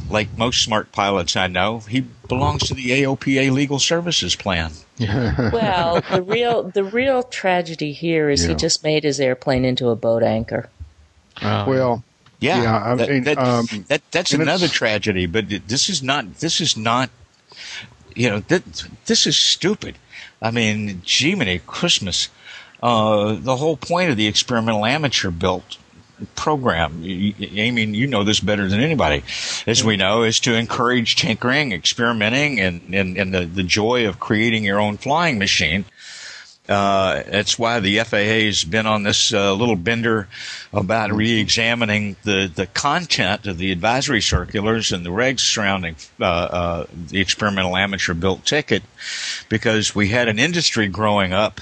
like most smart pilots I know, he belongs to the AOPA Legal Services Plan. well, the real the real tragedy here is Yeah. he just made his airplane into a boat anchor. Oh, Well, Yeah, Yeah, I that, mean, that, um, that- that's another tragedy. But this is not. This is not. You know, th- this is stupid. I mean, Jiminy Christmas. Uh, the whole point of the experimental amateur built program, y- Amy, you know this better than anybody, as we know, is to encourage tinkering, experimenting, and, and, and the, the joy of creating your own flying machine. Uh, that's why the FAA has been on this uh, little bender about re-examining the, the content of the advisory circulars and the regs surrounding uh, uh, the experimental amateur built ticket, because we had an industry growing up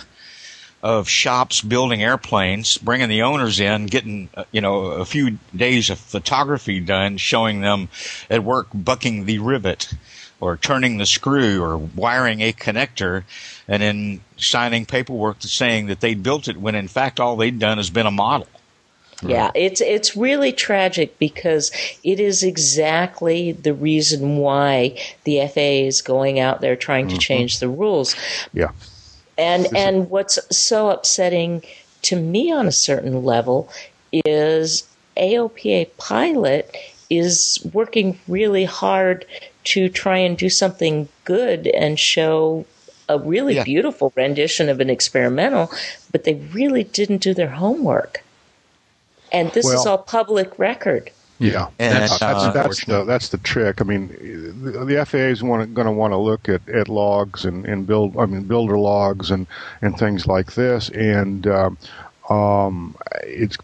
of shops building airplanes, bringing the owners in, getting uh, you know a few days of photography done, showing them at work bucking the rivet, or turning the screw, or wiring a connector, and then signing paperwork saying that they built it when in fact all they'd done has been a model. Yeah, it's it's really tragic because it is exactly the reason why the FAA is going out there trying to change the rules. yeah. And and what's so upsetting to me on a certain level is AOPA pilot is working really hard to try and do something good and show a really Yeah. beautiful rendition of an experimental, but they really didn't do their homework. And this is all public record. Yeah, And, that's, uh, that's, that's the that's the trick. I mean, the, the FAA is going to want to look at, at logs and, and build. I mean, builder logs and, and things like this, and um, um,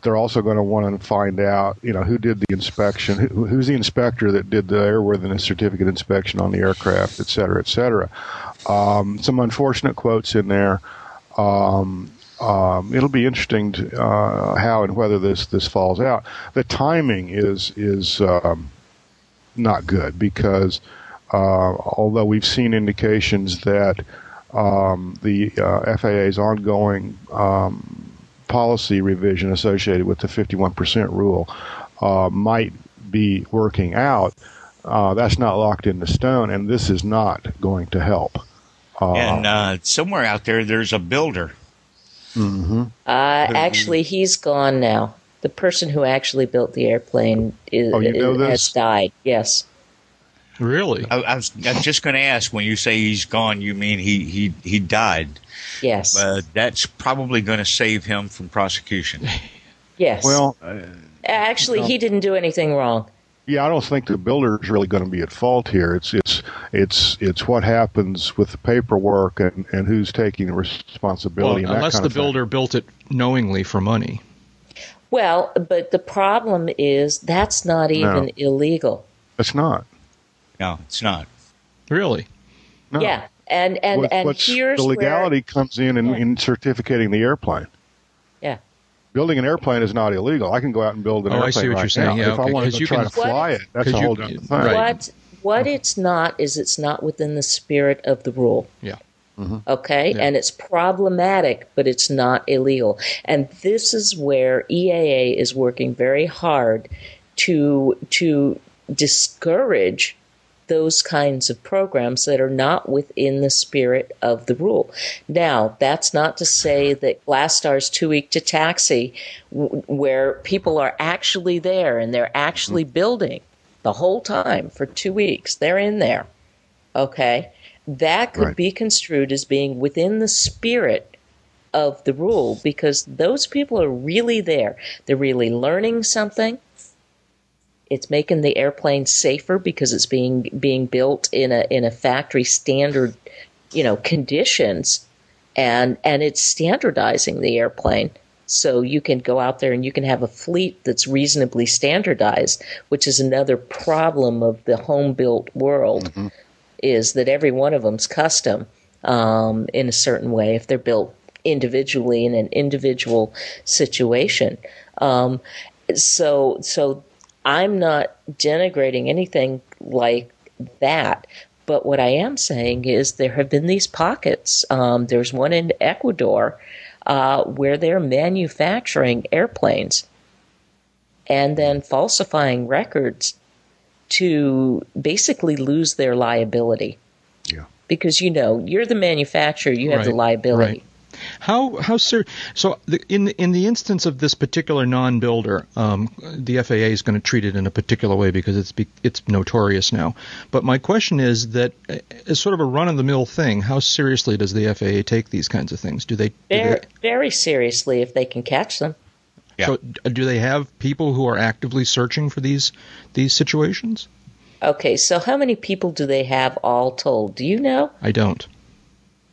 they're also going to want to find out, you know, who did the inspection, who, who's the inspector that did the airworthiness certificate inspection on the aircraft, et cetera, et cetera. Um, some unfortunate quotes in there. Um, um, it'll be interesting to, uh, how and whether this this falls out. The timing is is um, not good because uh, although we've seen indications that um, the uh, FAA's ongoing policy revision associated with the 51% rule uh, might be working out, uh, that's not locked into stone, and this is not going to help. Uh, and uh, somewhere out there, there's a builder. Uh, actually, he's gone now. The person who actually built the airplane is, Oh, you know has died. Yes. Really? I, I was, I was just going to ask when you say he's gone, you mean he he he died? Yes. Uh, that's probably going to save him from prosecution. yes. well, uh, actually, he didn't do anything wrong. Yeah, I don't think the builder is really going to be at fault here. It's it's it's it's what happens with the paperwork and, and who's taking the Well, responsibility. and that unless kind the of thing. builder built it knowingly for money. Well, but the problem is that's not even illegal. it's not. No, it's not. Really? No. Yeah. And and What- and what's- here's the legality comes in, in Yeah. in certificating the airplane. Yeah. Building an airplane is not illegal. I can go out and build an Oh, I see what right you're saying. now. Yeah, if okay, I wanted 'cause to you try can- to fly it, that's 'cause a you- different thing. right. What what it's not is it's not within the spirit of the rule. Yeah. Mm-hmm. Okay, and it's problematic, but it's not illegal. And this is where EAA is working very hard to to discourage those kinds of programs that are not within the spirit of the rule. Now, that's not to say that GlaStar's Two Weeks to Taxi, w- where people are actually there and they're actually mm-hmm. building the whole time for two weeks. They're in there. Okay? That could Right. be construed as being within the spirit of the rule because those people are really there. They're really learning something. It's making the airplane safer because it's being being built in a in a factory standard, you know, conditions and and it's standardizing the airplane. So you can go out there and you can have a fleet that's reasonably standardized, which is another problem of the home built world, is that every one of them's custom um, in a certain way if they're built individually in an individual situation. Um, so so I'm not denigrating anything like that. But what I am saying is there have been these pockets. Um, there's one in Ecuador uh, where they're manufacturing airplanes and then falsifying records to basically lose their liability. Yeah. Because you know you're the manufacturer, you have the liability. right. How how ser- so the, in the, in the instance of this particular non-builder, um, the FAA is going to treat it in a particular way because it's be, it's notorious now. But my question is that uh, as sort of a run-of-the-mill thing, how seriously does the FAA take these kinds of things? Do they, do Very, they very seriously if they can catch them. Yeah. so do they have people who are actively searching for these these situations? Okay, so how many people do they have all told? Do you know? I don't.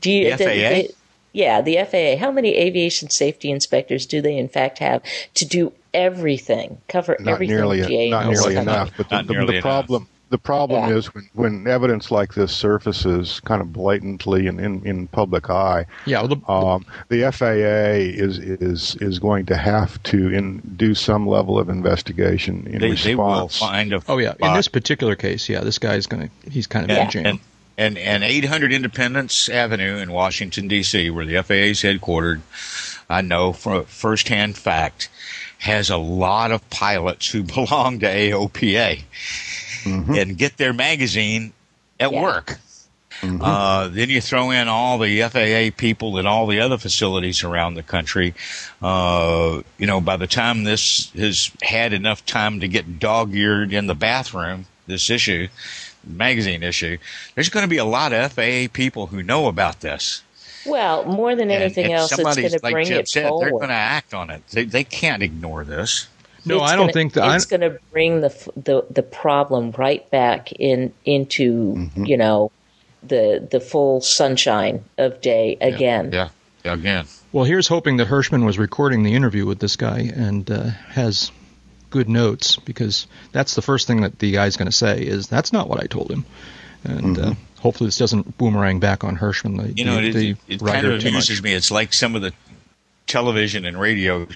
Do you, The FAA? Yeah, the FAA. How many aviation safety inspectors do they in fact have to do everything, cover not everything? nearly GA not nearly about? enough. But the, Not the, nearly the enough. problem the problem Yeah. is when, when evidence like this surfaces kind of blatantly in, in, in public eye, Yeah, well, the, um, the FAA is is is going to have to in, do some level of investigation in They, they will response. find a oh yeah, in this particular case, yeah, this guy's going to he's kind of in and, jail. and, and, and 800 Independence Avenue in Washington, D.C., where the FAA is headquartered, I know from firsthand fact, has a lot of pilots who belong to AOPA and get their magazine at Yeah. work. Uh, then you throw in all the FAA people at all the other facilities around the country. Uh, you know, by the time this has had enough time to get dog-eared in the bathroom, this issue, magazine issue, there's going to be a lot of FAA people who know about this. Well, more than anything and else, it's going to like bring Jeb it said, They're going to act on it. They, they can't ignore this. no, It's I don't gonna- think that. It's going to bring the the the problem right back in into Mm-hmm. you know the the full sunshine of day again. Yeah, again. Well, here's hoping that Hirschman was recording the interview with this guy and uh, has good notes because that's the first thing that the guy's going to say is that's not what I told him, and uh, hopefully this doesn't boomerang back on Hirschman, the, You know, the, it, the it, it writer, kind of amuses much. me. It's like some of the television and radio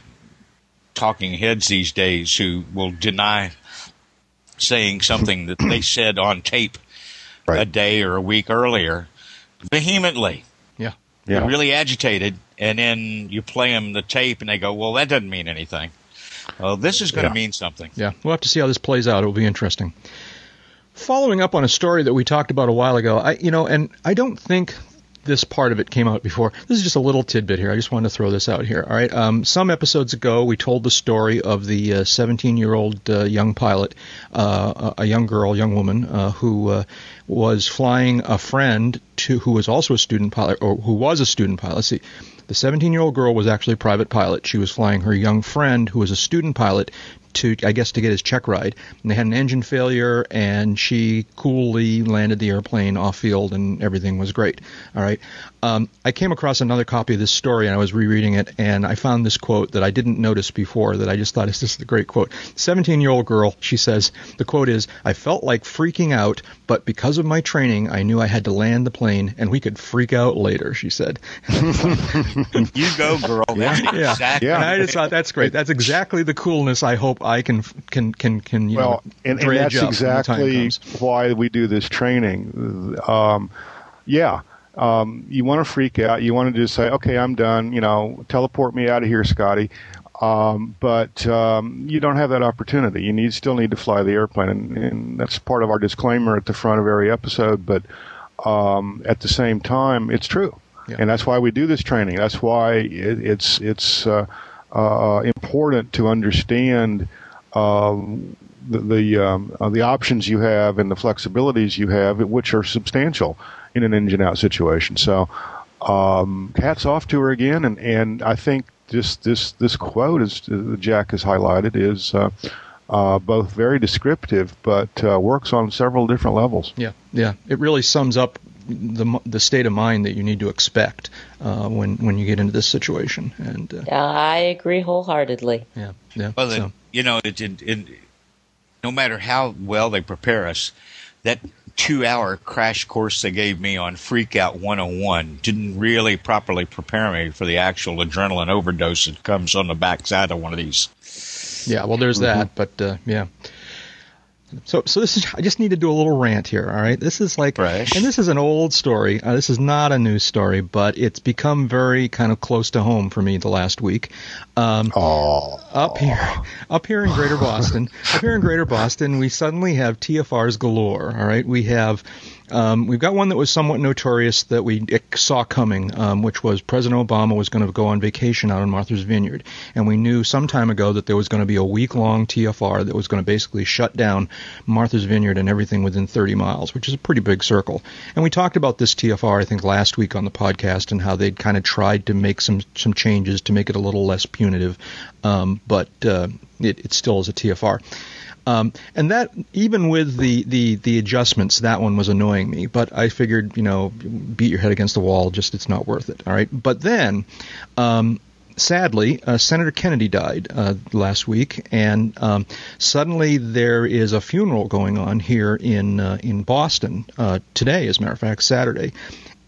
talking heads these days who will deny saying something that they said on tape a day or a week earlier vehemently. Yeah, Yeah. They're really agitated, and then you play them the tape, and they go, "Well, that doesn't mean anything." Well, this is going to Yeah. mean something. yeah. We'll have to see how this plays out. It'll be interesting. Following up on a story that we talked about a while ago, I you know, and I don't think this part of it came out before. This is just a little tidbit here. I just wanted to throw this out here. All right. Um, some episodes ago, we told the story of the 17-year-old uh, young pilot, uh, a a young girl, young woman, uh, who uh, was flying a friend to who was also a student pilot, or who was a student pilot. See, the 17-year-old girl was actually a private pilot. She was flying her young friend, who was a student pilot, to I guess to get his check ride. And they had an engine failure, and she coolly landed the airplane off field, and everything was great. All right. Um, I came across another copy of this story, and I was rereading it, and I found this quote that I didn't notice before. That I just thought is this is a great quote. 17-year-old girl. She says the quote is, "I felt like freaking out, but because of my training, I knew I had to land the plane, and we could freak out later." She said. You go, girl. That's Yeah. exactly. Yeah. And I just thought that's great. That's exactly the coolness I hope I can can can can you well, know and, and that's up when the time exactly why we do this training. Um, yeah, um, you want to freak out. You want to just say, "Okay, I'm done." You know, teleport me out of here, Scotty. Um, but um, you don't have that opportunity. You need still need to fly the airplane, and, and that's part of our disclaimer at the front of every episode. But um, at the same time, it's true, Yeah. and that's why we do this training. That's why it, it's it's uh, uh, important to understand um, the the, um, uh, the options you have and the flexibilities you have, which are substantial in an engine out situation. So, um, hats off to her again, and, and I think this this this quote, as uh, Jack has highlighted, is. Uh, uh, both very descriptive, but uh, works on several different levels. Yeah, yeah. It really sums up the the state of mind that you need to expect uh, when when you get into this situation. And uh, I agree wholeheartedly. Yeah, yeah. Well, then, so. you know, it, it, it, no matter how well they prepare us, that two hour crash course they gave me on Freakout 101 didn't really properly prepare me for the actual adrenaline overdose that comes on the backside of one of these. Yeah, well, there's mm-hmm. that, but uh, yeah. So, so this is. I just need to do a little rant here. All right, this is like, and this is an old story. Uh, this is not a new story, but it's become very kind of close to home for me the last week. Um, oh. Up here, up here in Greater Boston, up here in Greater Boston, we suddenly have TFRs galore. All right, we have um, we've got one that was somewhat notorious that we saw coming, um, which was President Obama was going to go on vacation out in Martha's Vineyard, and we knew some time ago that there was going to be a week-long TFR that was going to basically shut down Martha's Vineyard and everything within 30 miles, which is a pretty big circle. And we talked about this TFR, I think, last week on the podcast, and how they'd kind of tried to make some some changes to make it a little less punitive, um, but uh, it, it still is a TFR. Um, and that even with the, the the adjustments, that one was annoying me. But I figured, you know, beat your head against the wall. Just it's not worth it. All right. But then. Um, sadly, uh, Senator Kennedy died uh, last week, and um, suddenly there is a funeral going on here in uh, in Boston uh, today, as a matter of fact, Saturday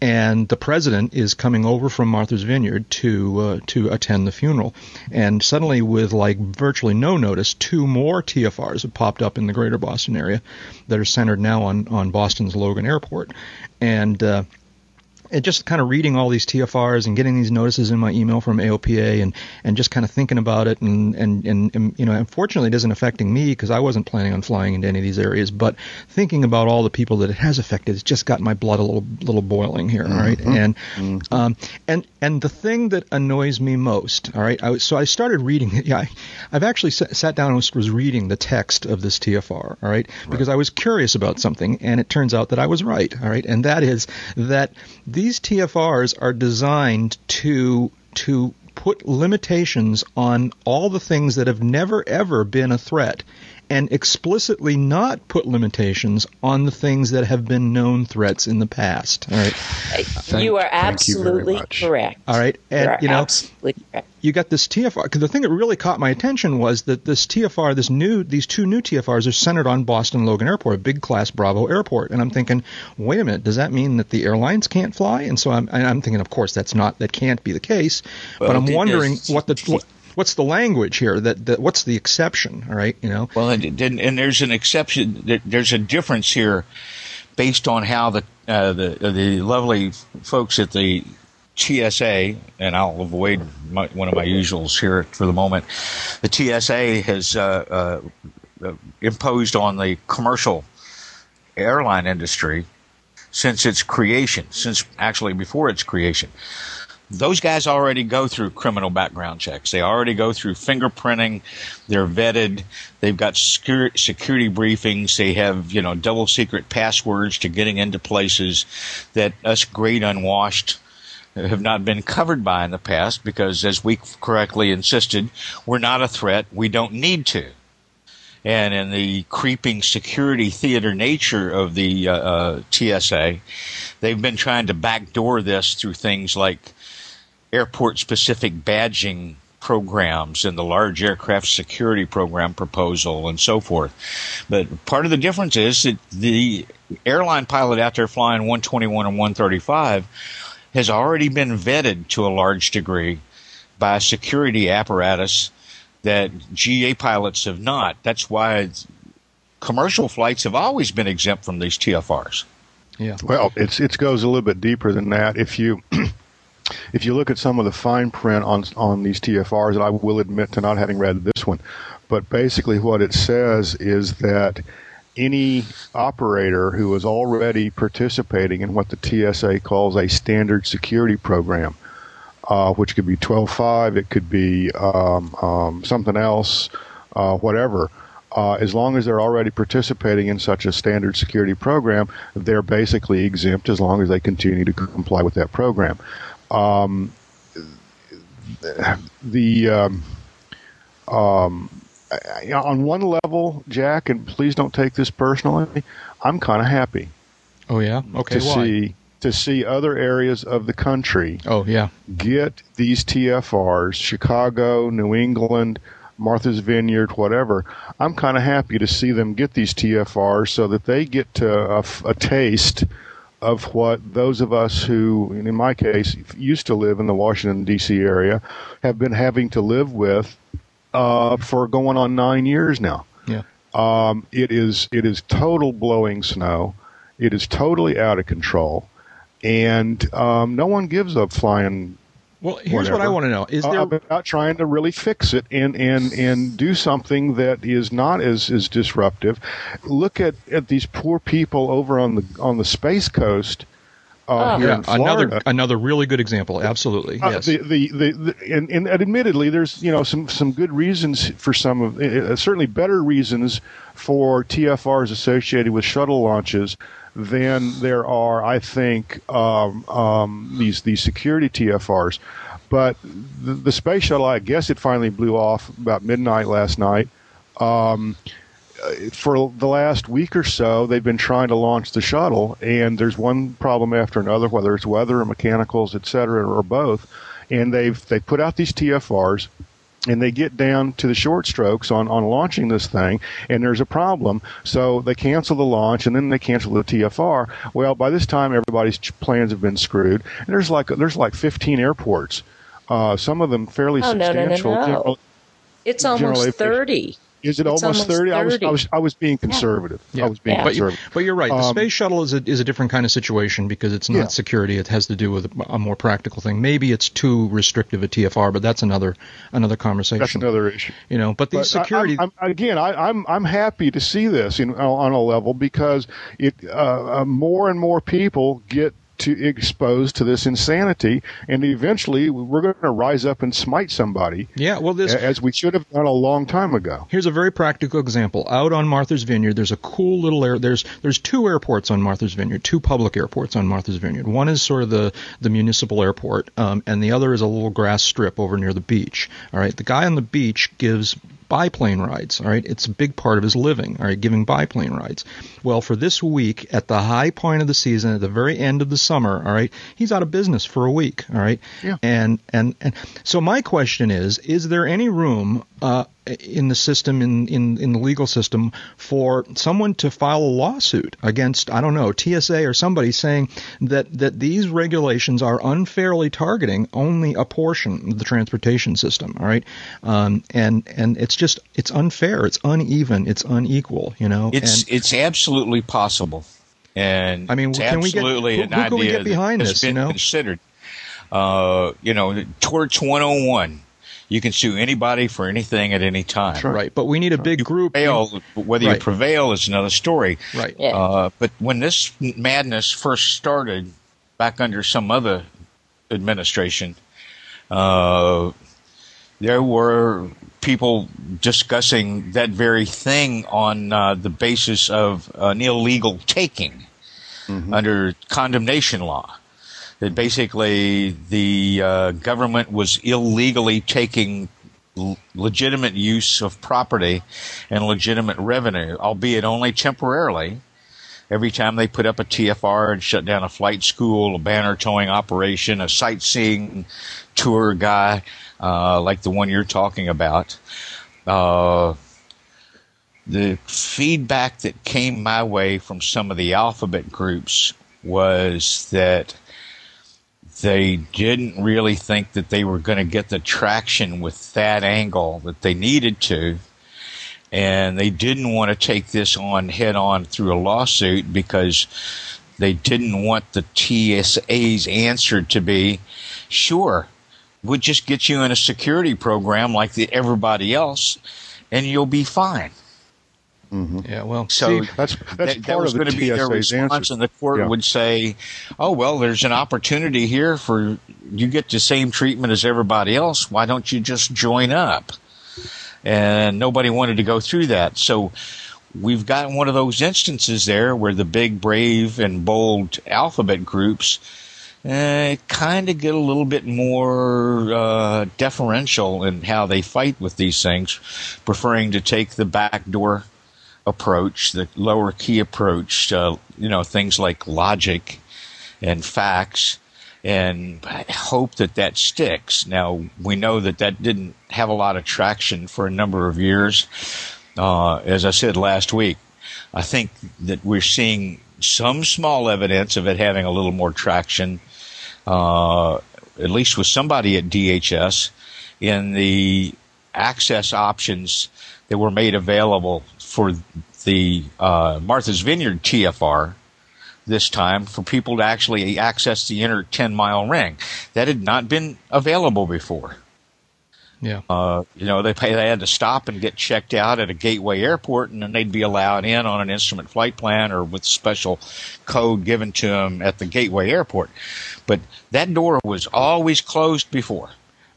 and the president is coming over from Martha's Vineyard to uh, to attend the funeral. And suddenly, with like virtually no notice, two more TFRs have popped up in the Greater Boston area that are centered now on on Boston's Logan Airport, and uh, and just kind of reading all these TFRs and getting these notices in my email from AOPA and, and just kind of thinking about it and, and, and, and you know, unfortunately it isn't affecting me because I wasn't planning on flying into any of these areas, but thinking about all the people that it has affected, it's just got my blood a little, little boiling here. Mm-hmm. All right. And, mm-hmm. um, and, and the thing that annoys me most, all right, I, so I started reading it. Yeah, I, have actually sat down and was, was, reading the text of this TFR, all right, because right. I was curious about something and it turns out that I was right, all right, and that is that the these TFRs are designed to to put limitations on all the things that have never ever been a threat and explicitly not put limitations on the things that have been known threats in the past. All right. Thank, you are absolutely you correct. All right. And you, you know, absolutely correct. You got this TFR because the thing that really caught my attention was that this TFR, this new, these two new TFRs are centered on Boston Logan Airport, a big class Bravo airport, and I'm thinking, wait a minute, does that mean that the airlines can't fly? And so I'm, I'm thinking, of course, that's not, that can't be the case. Well, but I'm wondering what the what, what's the language here? That, that what's the exception? All right, you know. Well, and, and there's an exception. There's a difference here, based on how the uh, the the lovely folks at the TSA, and I'll avoid my, one of my usuals here for the moment. The TSA has uh, uh, imposed on the commercial airline industry since its creation, since actually before its creation, those guys already go through criminal background checks. They already go through fingerprinting. They're vetted. They've got security briefings. They have, you know, double secret passwords to getting into places that us great unwashed have not been covered by in the past because, as we correctly insisted, we're not a threat. We don't need to. And in the creeping security theater nature of the uh, uh, TSA, they've been trying to backdoor this through things like airport specific badging programs and the large aircraft security program proposal and so forth. But part of the difference is that the airline pilot out there flying 121 and 135 has already been vetted to a large degree by a security apparatus that GA pilots have not. That's why commercial flights have always been exempt from these TFRs. Yeah. Well, it's it goes a little bit deeper than that. If you if you look at some of the fine print on on these TFRs, and I will admit to not having read this one, but basically what it says is that any operator who is already participating in what the TSA calls a standard security program, uh, which could be 12.5, it could be um, um, something else, uh, whatever. Uh, as long as they're already participating in such a standard security program, they're basically exempt as long as they continue to comply with that program. Um, the um, um, on one level, Jack, and please don't take this personally, I'm kind of happy. Oh yeah, okay. To Why? see to see other areas of the country Oh yeah. get these TFRs, Chicago, New England, Martha's Vineyard, whatever. I'm kind of happy to see them get these TFRs so that they get to a, a taste of what those of us who, in my case, used to live in the Washington D.C. area, have been having to live with uh, for going on nine years now. Yeah. Um, it is it is total blowing snow. It is totally out of control, and um, no one gives up flying Well, here's what I want to know: Is uh, there about trying to really fix it and and and do something that is not as as disruptive. Look at at these poor people over on the on the space coast. Uh, Oh. here yeah, in Florida. another another really good example? Absolutely, Uh, yes. the, the, the, the and, and admittedly, there's you know some some good reasons for some of uh, certainly better reasons for TFRs associated with shuttle launches than there are, I think, um, um, these these security TFRs. But the, the space shuttle, I guess it finally blew off about midnight last night. Um, for the last week or so, they've been trying to launch the shuttle, and there's one problem after another, whether it's weather or mechanicals, et cetera, or both. And they've they put out these TFRs, and they get down to the short strokes on, on launching this thing, and there's a problem. So they cancel the launch, and then they cancel the TFR. Well, by this time, everybody's plans have been screwed. And there's like there's like 15 airports, uh, some of them fairly Oh, no, no, no, substantial. no. General- It's almost aviation. 30. Is it It's almost, almost 30? I was, I was I was being conservative. Yeah. I was being Yeah. But, you, conservative. but you're right. The Um, space shuttle is a, is a different kind of situation because it's not Yeah. security. It has to do with a more practical thing. Maybe it's too restrictive a TFR, but that's another another conversation. That's another issue. You know, but the But I- security. I'm, I'm, again, I, I'm I'm happy to see this in, on a level because it uh, uh, more and more people get to exposed to this insanity, and eventually we're going to rise up and smite somebody, yeah, well, this as we should have done a long time ago. Here's a very practical example. Out on Martha's Vineyard, there's a cool little air. There's there's two airports on Martha's Vineyard, two public airports on Martha's Vineyard. One is sort of the the municipal airport, um, and the other is a little grass strip over near the beach. All right, the guy on the beach gives biplane rides. All right, it's a big part of his living. All right, giving biplane rides. Well, for this week, at the high point of the season, at the very end of the summer, all right, he's out of business for a week. All right, Yeah. and and and so my question is: Is there any room uh, in the system, in, in in the legal system, for someone to file a lawsuit against I don't know TSA or somebody saying that that these regulations are unfairly targeting only a portion of the transportation system? All right, um, and and it's just it's unfair, it's uneven, it's unequal. You know, It's and, it's absolutely possible, and I mean, can we get- who- who can we get behind this, you know? considered. Uh, you know, Torts 101. You can sue anybody for anything at any time. right, but we need a big group. Prevail, whether you prevail is another story. Right. Yeah. Uh, but when this madness first started, back under some other administration, uh, there were people discussing that very thing on uh, the basis of an illegal taking under condemnation law. That basically the uh, government was illegally taking legitimate use of property and legitimate revenue, albeit only temporarily. Every time they put up a TFR and shut down a flight school, a banner towing operation, a sightseeing tour guy, uh, like the one you're talking about, uh, the feedback that came my way from some of the alphabet groups was that they didn't really think that they were going to get the traction with that angle that they needed to. And they didn't want to take this on head on through a lawsuit because they didn't want the TSA's answer to be, sure, we'll just get you in a security program like the, everybody else and you'll be fine. Yeah, well, So see, That's that, that's that part was of the going to be their TSA's response, answer. and the court Yeah. would say, "Oh well, there's an opportunity here for you get the same treatment as everybody else. Why don't you just join up?" And nobody wanted to go through that, so we've got one of those instances there where the big, brave, and bold alphabet groups uh, kind of get a little bit more uh, deferential in how they fight with these things, preferring to take the backdoor approach, the lower key approach, uh, you know, things like logic and facts and hope that that sticks. Now, we know that that didn't have a lot of traction for a number of years. Uh, as I said last week, I think that we're seeing some small evidence of it having a little more traction, uh, at least with somebody at DHS, in the access options that were made available for the uh, Martha's Vineyard TFR this time for people to actually access the inner 10 mile ring. That had not been available before. Yeah. Uh, you know, they pay, they had to stop and get checked out at a gateway airport, and then they'd be allowed in on an instrument flight plan or with special code given to them at the gateway airport. But that door was always closed before.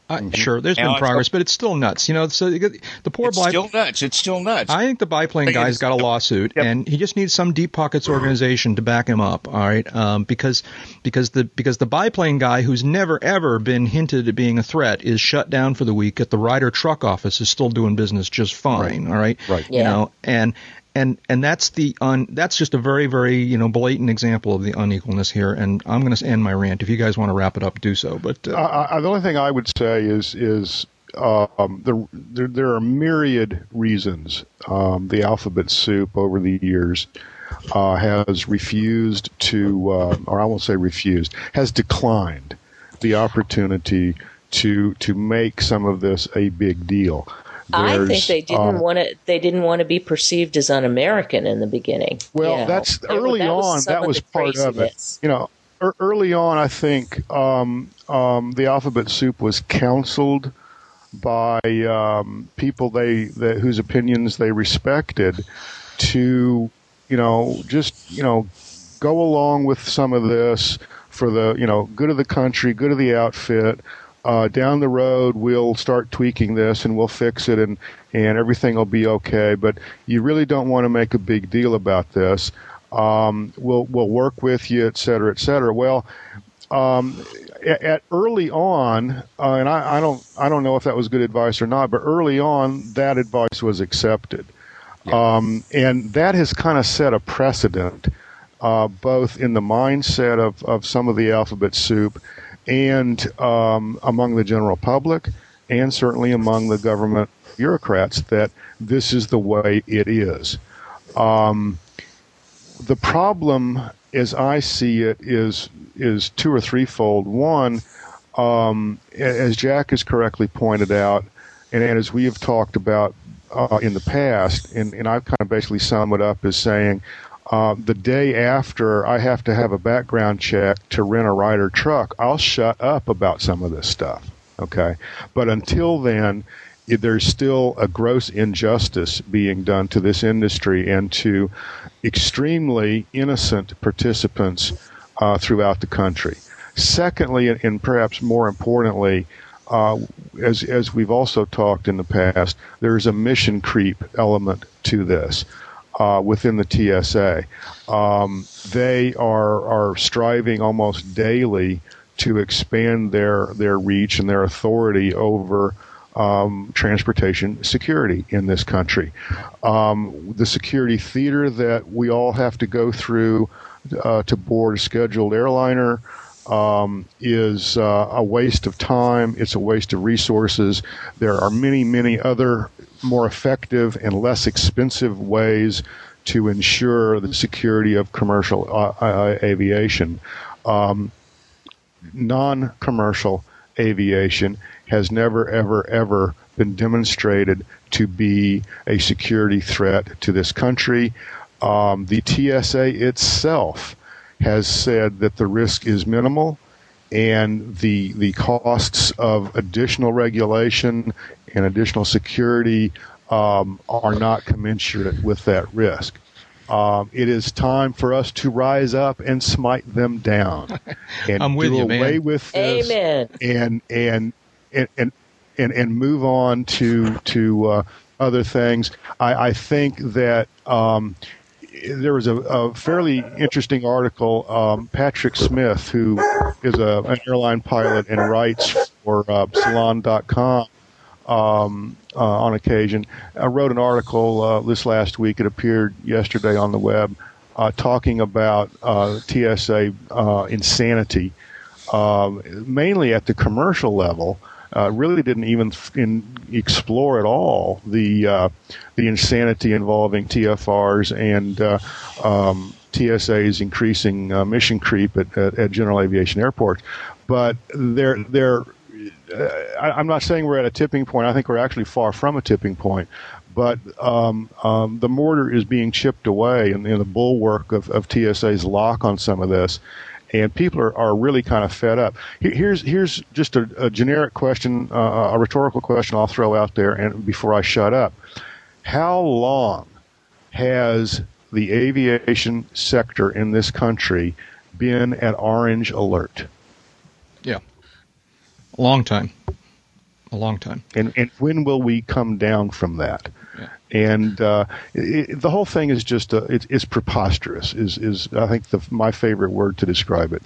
Uh, Sure, there's Now been progress, but it's still nuts. You know, so the poor It's bi- still nuts. It's still nuts. I think the biplane guy's got a lawsuit, Yep. and he just needs some deep pockets organization to back him up. All right, um, because because the because the biplane guy who's never ever been hinted at being a threat is shut down for the week. At the Ryder Truck office is still doing business just fine. All right, Right. You Yeah. know, and and and that's the un, that's just a very very you know blatant example of the unequalness here. And I'm going to end my rant. If you guys want to wrap it up, do so. But uh, the only thing I would say is is um, the, there, there are myriad reasons um, the alphabet soup over the years uh, has refused to, uh, or I won't say refused, has declined the opportunity to to make some of this a big deal. I think they didn't um, want to. They didn't want to be perceived as un-American in the beginning. Well, that's early that was on. That was the part of it. You know, er, early on, I think um, um, the alphabet soup was counseled by um, people they that, whose opinions they respected to, you know, just you know, go along with some of this for the you know good of the country, good of the outfit. Uh, down the road, we'll start tweaking this and we'll fix it, and and everything will be okay. But you really don't want to make a big deal about this. Um, we'll we'll work with you, et cetera, et cetera. Well, um, at, at early on, uh, and I, I don't I don't know if that was good advice or not, but early on that advice was accepted, um, and that has kind of set a precedent, uh, both in the mindset of, of some of the alphabet soup, and um, among the general public, and certainly among the government bureaucrats that this is the way it is. Um, the problem, as I see it, is is two or threefold. One, um, as Jack has correctly pointed out, and, and as we have talked about uh, in the past, and, and I've kind of basically summed it up as saying, uh, the day after I have to have a background check to rent a Ryder truck, I'll shut up about some of this stuff. Okay, but until then, there's still a gross injustice being done to this industry and to extremely innocent participants uh, throughout the country. Secondly, and, and perhaps more importantly, uh, as as we've also talked in the past, there is a mission creep element to this uh, within the TSA. Um, they are are striving almost daily to expand their their reach and their authority over um, transportation security in this country. Um, the security theater that we all have to go through uh, to board a scheduled airliner um, is uh, a waste of time. It's a waste of resources. There are many, many other more effective and less expensive ways to ensure the security of commercial uh, uh, aviation. Um, non-commercial aviation has never, ever, ever been demonstrated to be a security threat to this country. Um, the TSA itself has said that the risk is minimal and the the costs of additional regulation and additional security um, are not commensurate with that risk. Um, it is time for us to rise up and smite them down and I'm with do you, man. away with this Amen. and and and and and, and move on to to uh, other things. I, I think that um, there was a, a fairly interesting article. Um, Patrick Smith, who is a, an airline pilot and writes for uh, Salon.com um, uh, on occasion, uh, wrote an article uh, this last week. It appeared yesterday on the web. uh, talking about uh, TSA insanity, mainly at the commercial level. Uh, really didn't even in, explore at all the uh, the insanity involving TFRs and um, TSA's increasing mission creep at, at, at general aviation airports. But they're they're I, am not saying we're at a tipping point. I think we're actually far from a tipping point but um, um, the mortar is being chipped away and, and the bulwark of, of, TSA's lock on some of this. And people are, are really kind of fed up. Here's here's just a, a generic question, uh, a rhetorical question I'll throw out there, and before I shut up, how long has the aviation sector in this country been at orange alert? Yeah, a long time a long time. And and when will we come down from that? And uh, it, the whole thing is just uh, it, it's preposterous. Is is I think the, my favorite word to describe it.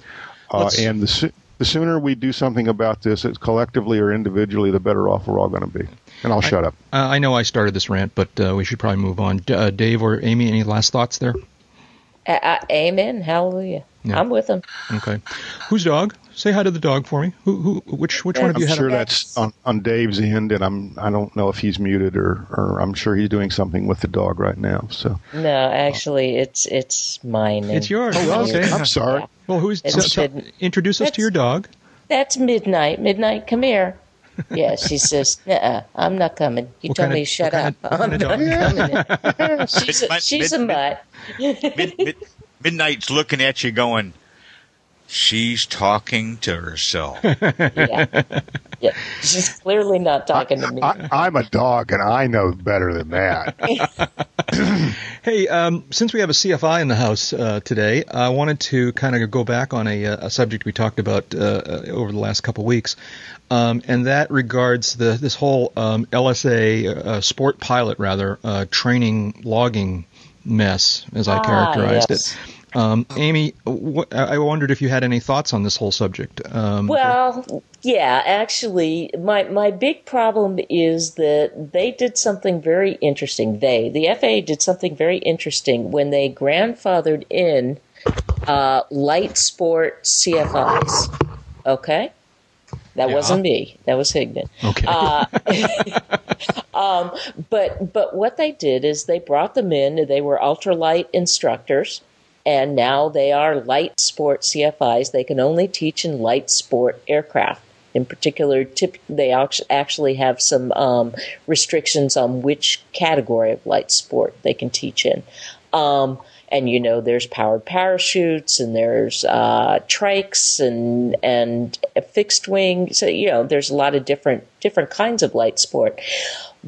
Uh, and the the sooner we do something about this, collectively or individually, the better off we're all going to be. And I'll I, shut up. I know I started this rant, but uh, we should probably move on. D- uh, Dave or Amy, any last thoughts there? amen. Hallelujah. Yeah. I'm with them. Okay. Whose dog? Say hi to the dog for me. Who, who, which, which one of you I'm had? sure a- that's on, on Dave's end, and I'm, I don't know if he's muted or, or I'm sure he's doing something with the dog right now. So. No, actually, it's, it's mine. It's yours. Oh, okay. I'm sorry. Well, who's so, so, introduce us to your dog? That's Midnight. Midnight, come here. Yeah, she says, uh I'm not coming. You what told me to shut up. Of, I'm not coming. she's a, she's mid, a mutt. Mid, mid, midnight's looking at you going, she's talking to herself. yeah. Yeah. She's clearly not talking to me. I, am a dog and I know better than that. hey, um, since we have a CFI in the house uh, today, I wanted to kind of go back on a, a subject we talked about uh, uh, over the last couple of weeks. Um, and that regards the this whole um, LSA uh, sport pilot rather uh, training logging mess, as I ah, characterized yes. it. Um, Amy, I wondered if you had any thoughts on this whole subject. Um, well, yeah, actually, my my big problem is that they did something very interesting. They, the FAA, did something very interesting when they grandfathered in uh, light sport CFIs. Okay. That yeah. wasn't me. That was Higdon. Okay. Uh, um, but but what they did is they brought them in. They were ultralight instructors, and now they are light sport CFIs. They can only teach in light sport aircraft. In particular, tip, they actually have some um, restrictions on which category of light sport they can teach in. Um, and you know, there's powered parachutes and there's uh, trikes and and fixed wing. So you know, there's a lot of different different kinds of light sport.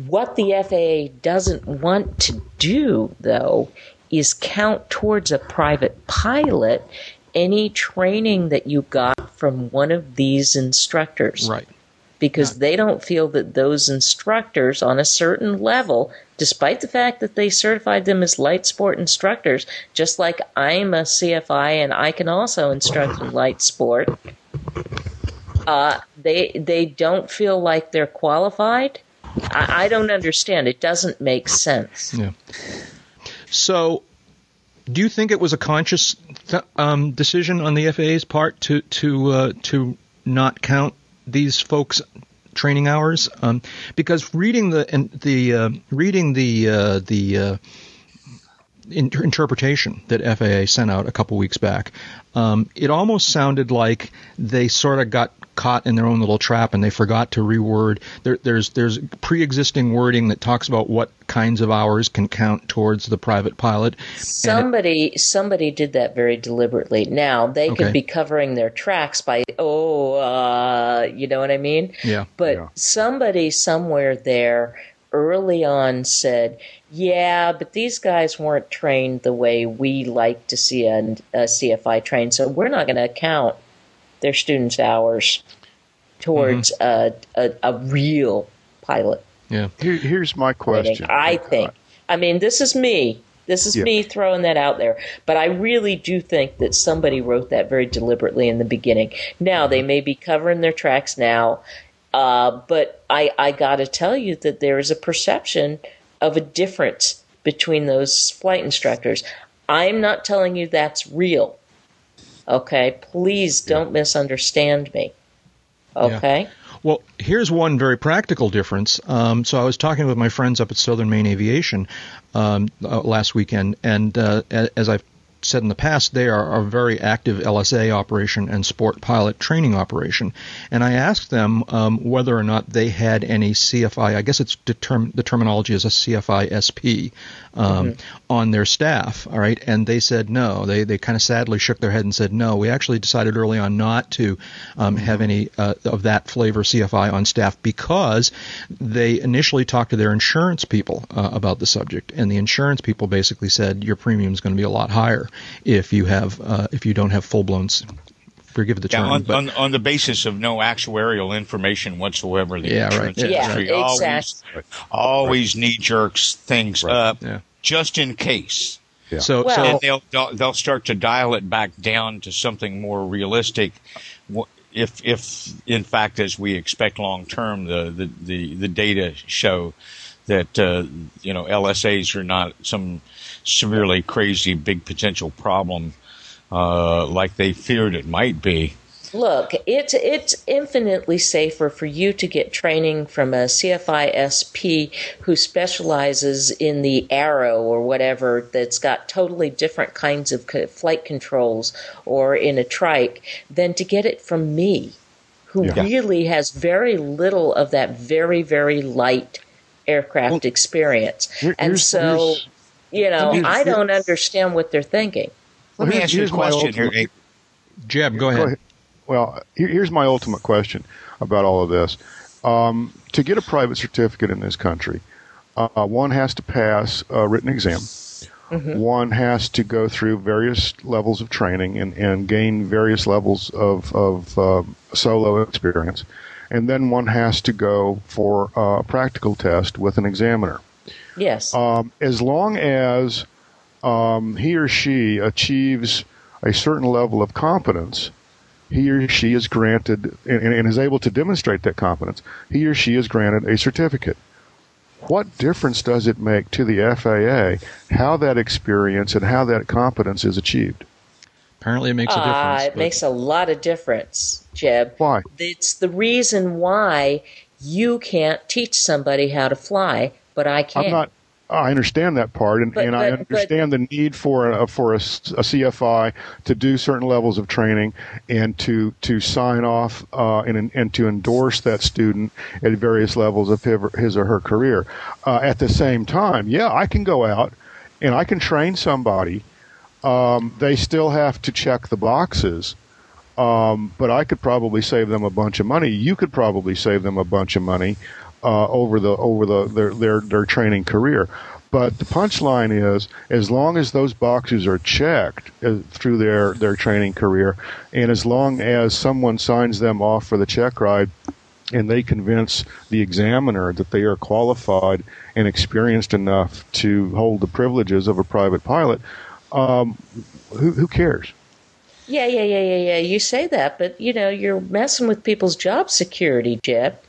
What the FAA doesn't want to do, though, is count towards a private pilot any training that you got from one of these instructors. Right. Because they don't feel that those instructors on a certain level, despite the fact that they certified them as light sport instructors, just like I'm a CFI and I can also instruct in light sport, uh, they they don't feel like they're qualified. I, I don't understand. It doesn't make sense. Yeah. So, do you think it was a conscious th- um, decision on the FAA's part to to uh, to not count these folks' training hours? Um, because reading the the uh, reading the uh, the uh, inter- interpretation that FAA sent out a couple weeks back, um, it almost sounded like they sort of got caught in their own little trap and they forgot to reword. There, there's there's pre-existing wording that talks about what kinds of hours can count towards the private pilot. Somebody it, somebody did that very deliberately. Now they okay. could be covering their tracks by oh, uh, you know what I mean? Yeah. But yeah. somebody somewhere there early on said, yeah, but these guys weren't trained the way we like to see a, a CFI trained, so we're not going to count their students' hours towards mm-hmm. a, a, a, real pilot. Yeah. Here, here's my question. I think. I mean, this is me. This is yeah. me throwing that out there. But I really do think that somebody wrote that very deliberately in the beginning. Now, they may be covering their tracks now, uh, but I, I got to tell you that there is a perception of a difference between those flight instructors. I'm not telling you that's real. Okay? Please don't misunderstand me. Okay? Well, here's one very practical difference. Um, so I was talking with my friends up at Southern Maine Aviation um, uh, last weekend, and uh, as I've said in the past, they are a very active LSA operation and sport pilot training operation. And I asked them um, whether or not they had any CFI, I guess it's determ- the terminology is a CFI SP, um, mm-hmm. on their staff. All right. And they said no. They, they kind of sadly shook their head and said no. We actually decided early on not to um, have any uh, of that flavor CFI on staff because they initially talked to their insurance people uh, about the subject. And the insurance people basically said your premium is going to be a lot higher if you have uh, if you don't have full blown forgive the term. Yeah, on, but, on, on, the basis of no actuarial information whatsoever, the yeah, insurance right. industry yeah, always, exactly. always knee jerks things Right. up Yeah. just in case. Yeah. So, Well- so And they'll, they'll they'll start to dial it back down to something more realistic. If if in fact, as we expect long term, the, the, the, the data show that uh, you know LSAs are not some severely crazy big potential problem uh, like they feared it might be. Look, it's it's infinitely safer for you to get training from a CFI SP who specializes in the Arrow or whatever that's got totally different kinds of flight controls or in a trike than to get it from me, who Yeah. really has very little of that very very light aircraft experience. Here- and so, here's- you know, here's- I don't understand what they're thinking. Let me ask you a here's my question here. ultimate- Jeb, go ahead. Well, here's my ultimate question about all of this. Um, to get a private certificate in this country, uh, one has to pass a written exam. One has to go through various levels of training and, and gain various levels of, of um solo experience. And then one has to go for a practical test with an examiner. Yes. Um, as long as um, he or she achieves a certain level of competence, he or she is granted and, and is able to demonstrate that competence. He or she is granted a certificate. What difference does it make to the FAA how that experience and how that competence is achieved? Apparently, it makes a Ah, difference. it but- makes a lot of difference, Jeb. Why? It's the reason why you can't teach somebody how to fly, but I can. I'm not. I understand that part, and, But- and I but- but- understand the need for a, for a, a CFI to do certain levels of training and to to sign off uh, and and to endorse that student at various levels of his or- his or her career. Uh, at the same time, yeah, I can go out and I can train somebody. Um, they still have to check the boxes. Um, but I could probably save them a bunch of money. You could probably save them a bunch of money uh, over the over the their, their their training career. But the punchline is, as long as those boxes are checked uh, through their their training career, and as long as someone signs them off for the check ride, and they convince the examiner that they are qualified and experienced enough to hold the privileges of a private pilot, um, who, who cares? Yeah, yeah, yeah, yeah, yeah. You say that, but you know, you're messing with people's job security, Jeb.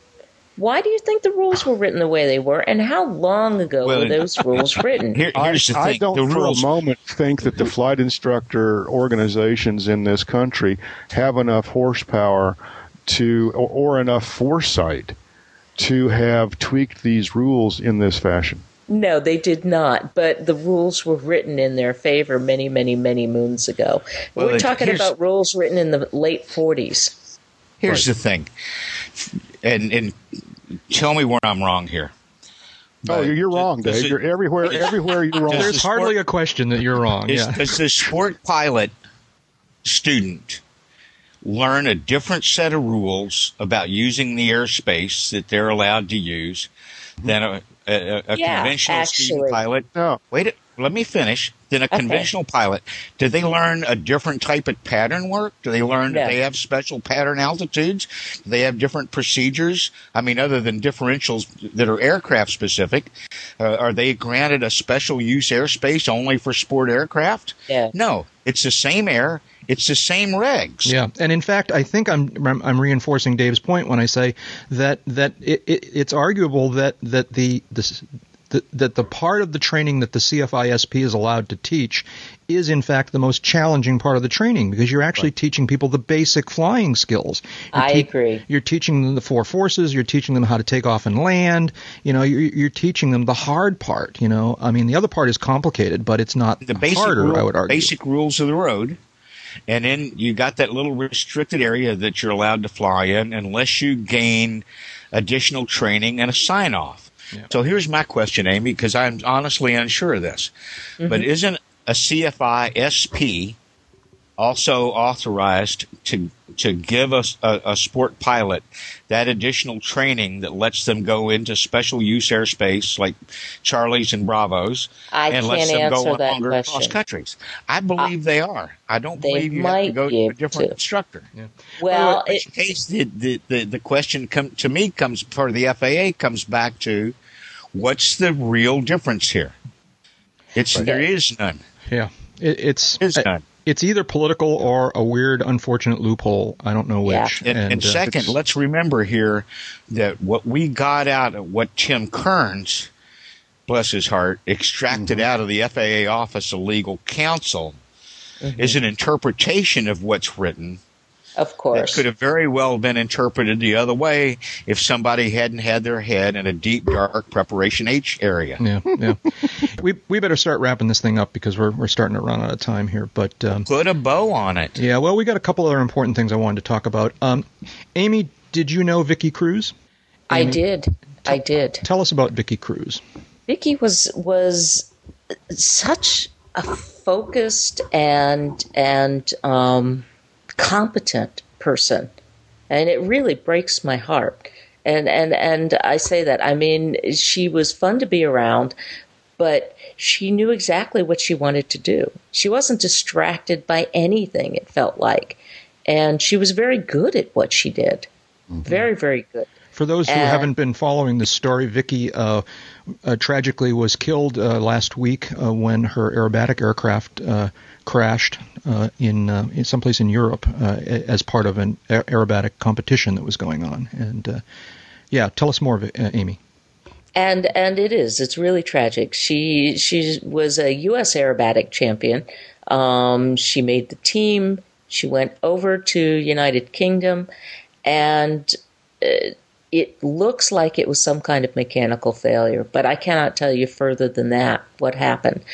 Why do you think the rules were written the way they were, and how long ago Well, were those rules written? Here, I, here's the I thing: don't the for rules. a moment think that the flight instructor organizations in this country have enough horsepower to or, or enough foresight to have tweaked these rules in this fashion. No, they did not. But the rules were written in their favor many, many, many moons ago. Well, we're talking about rules written in the late 40s. Here's the thing, and and tell me where I'm wrong here. Oh, But you're, you're wrong, does Dave. it- You're everywhere. Everywhere you're wrong. There's the hardly sport- a question that you're wrong. Is, yeah. Does the sport pilot student learn a different set of rules about using the airspace that they're allowed to use than a, a, a Yeah, conventional student pilot? No. Wait, a- let me finish. Than a conventional pilot, do they learn a different type of pattern work? Do they learn No. they have special pattern altitudes? Do they have different procedures? I mean, other than differentials that are aircraft specific, uh, are they granted a special use airspace only for sport aircraft? Yeah. No, it's the same air. It's the same regs. Yeah, and in fact, I think I'm I'm I'm reinforcing Dave's point when I say that that it, it, it's arguable that that the the s- that, that the part of the training that the CFISP is allowed to teach is in fact the most challenging part of the training because you're actually right. teaching people the basic flying skills. You're I te- agree. You're teaching them the four forces. You're teaching them how to take off and land. You know, you're, you're teaching them the hard part. You know, I mean, the other part is complicated, but it's not the basic harder. Rule, I would argue. Basic rules of the road. And then you got that little restricted area that you're allowed to fly in unless you gain additional training and a sign off. Yeah. So here's my question, Amy, because I'm honestly unsure of this. Mm-hmm. But isn't a CFI SP also authorized to to give us a, a, sport pilot that additional training that lets them go into special use airspace like Charlie's and Bravos I and lets them go longer question. cross countries. I believe uh, they are. I don't believe you have to go to a different to. instructor. Yeah. Well, in it, case the, the, the, the question come, to me comes for the FAA comes back to what's the real difference here? It's right. there is none. Yeah, it, it's it's none it's either political or a weird, unfortunate loophole. I don't know which. Yeah. And, and, and uh, second, let's remember here that what we got out of what Tim Kearns, bless his heart, extracted mm-hmm. out of the FAA Office of Legal Counsel mm-hmm. is an interpretation of what's written of course. That could have very well been interpreted the other way if somebody hadn't had their head in a deep, dark preparation H area. Yeah, yeah. we we better start wrapping this thing up because we're we're starting to run out of time here. But um, put a bow on it. Yeah. Well, we got a couple other important things I wanted to talk about. Um, Amy, did you know Vicky Cruz? Amy, I did. I did. Tell us about Vicky Cruz. Vicky was was such a focused and and um, competent person. And it really breaks my heart. And, and, and I say that. I mean, she was fun to be around, but she knew exactly what she wanted to do. She wasn't distracted by anything, it felt like. And she was very good at what she did. Mm-hmm. Very, very good. For those who and, haven't been following the story, Vicky uh, uh, tragically was killed uh, last week uh, when her aerobatic aircraft uh, crashed uh, in, uh, in someplace in Europe uh, as part of an aerobatic competition that was going on. And uh, yeah, tell us more of it, uh, Amy. And and it is. It's really tragic. She she was a U.S. aerobatic champion. Um, she made the team. She went over to United Kingdom, and uh, it looks like it was some kind of mechanical failure. But I cannot tell you further than that what happened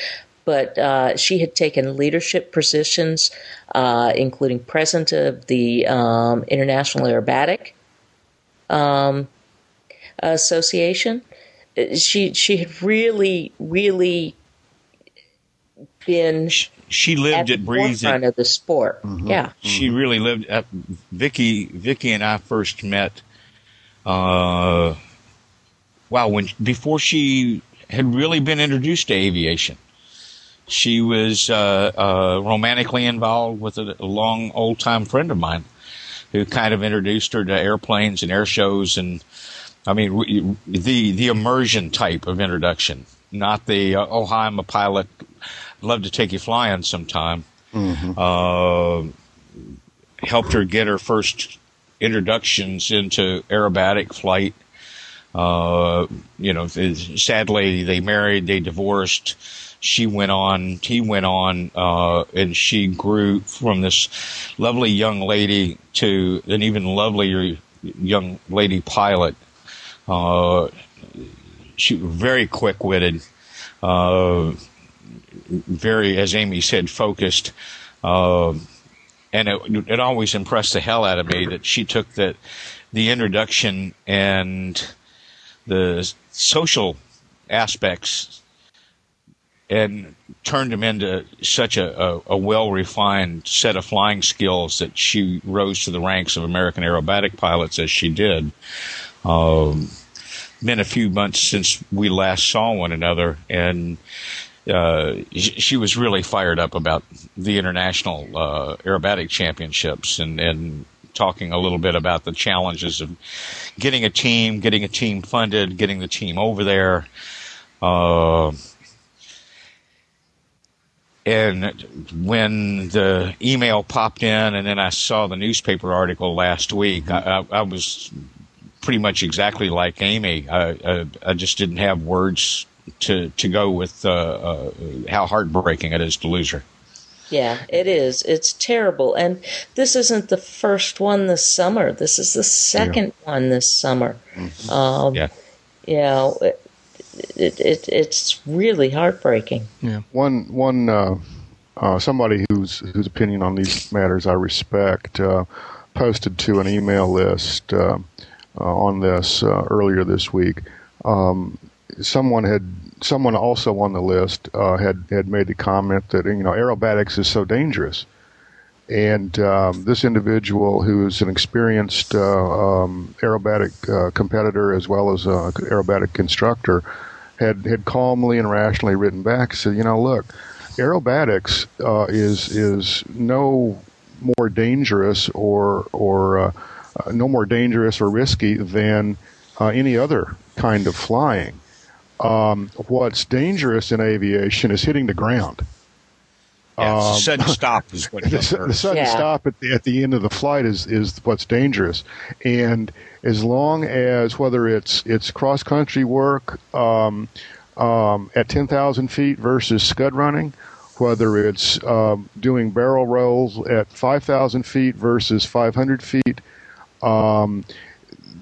but uh, she had taken leadership positions, uh, including president of the um, International Aerobatic um, Association. She she had really really been. She lived at, at Breeze forefront of the sport. Mm-hmm. Yeah, she mm-hmm. really lived. At, Vicky Vicky and I first met. Uh, wow, when before she had really been introduced to aviation. She was uh, uh, romantically involved with a, a long old time friend of mine who kind of introduced her to airplanes and air shows and I mean the the immersion type of introduction, not the uh, oh hi I'm a pilot, love to take you flying sometime. Mm-hmm. Uh, helped her get her first introductions into aerobatic flight. Uh, you know, sadly they married, they divorced she went on, he went on, uh, and she grew from this lovely young lady to an even lovelier young lady pilot. Uh, she was very quick witted, uh, very, as Amy said, focused. Uh, and it, it always impressed the hell out of me that she took the, the introduction and the social aspects and turned him into such a, a, a well refined set of flying skills that she rose to the ranks of American aerobatic pilots as she did. Um, been a few months since we last saw one another, and uh, she was really fired up about the international uh, aerobatic championships and, and talking a little bit about the challenges of getting a team, getting a team funded, getting the team over there. Uh, and when the email popped in, and then I saw the newspaper article last week, I, I, I was pretty much exactly like Amy. I, I, I, just didn't have words to to go with uh, uh, how heartbreaking it is to lose her. Yeah, it is. It's terrible. And this isn't the first one this summer. This is the second yeah. one this summer. Mm-hmm. Um, yeah. You know, it, it, it, it's really heartbreaking. Yeah. One, one, uh, uh, somebody whose whose opinion on these matters I respect uh, posted to an email list uh, uh, on this earlier this week. Um, someone had someone also on the list uh, had had made the comment that you know aerobatics is so dangerous, and um, this individual, who is an experienced uh, um, aerobatic uh, competitor as well as an aerobatic instructor, had had calmly and rationally written back and said, you know, look, aerobatics uh, is is no more dangerous or or uh, uh, no more dangerous or risky than any other kind of flying um, what's dangerous in aviation is hitting the ground. Yeah, um, sudden stop is what the, the sudden yeah. stop at the, at the end of the flight is is what's dangerous, and as long as whether it's it's cross country work um, um, at ten thousand feet versus scud running, whether it's um, doing barrel rolls at five thousand feet versus five hundred feet, um,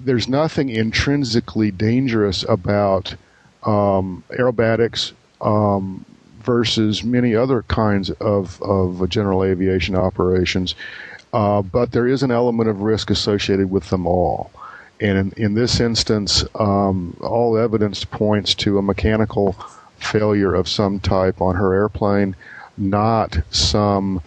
there's nothing intrinsically dangerous about um, aerobatics um, versus many other kinds of, of general aviation operations. Uh, but there is an element of risk associated with them all. And in, in this instance, um, all evidence points to a mechanical failure of some type on her airplane, not some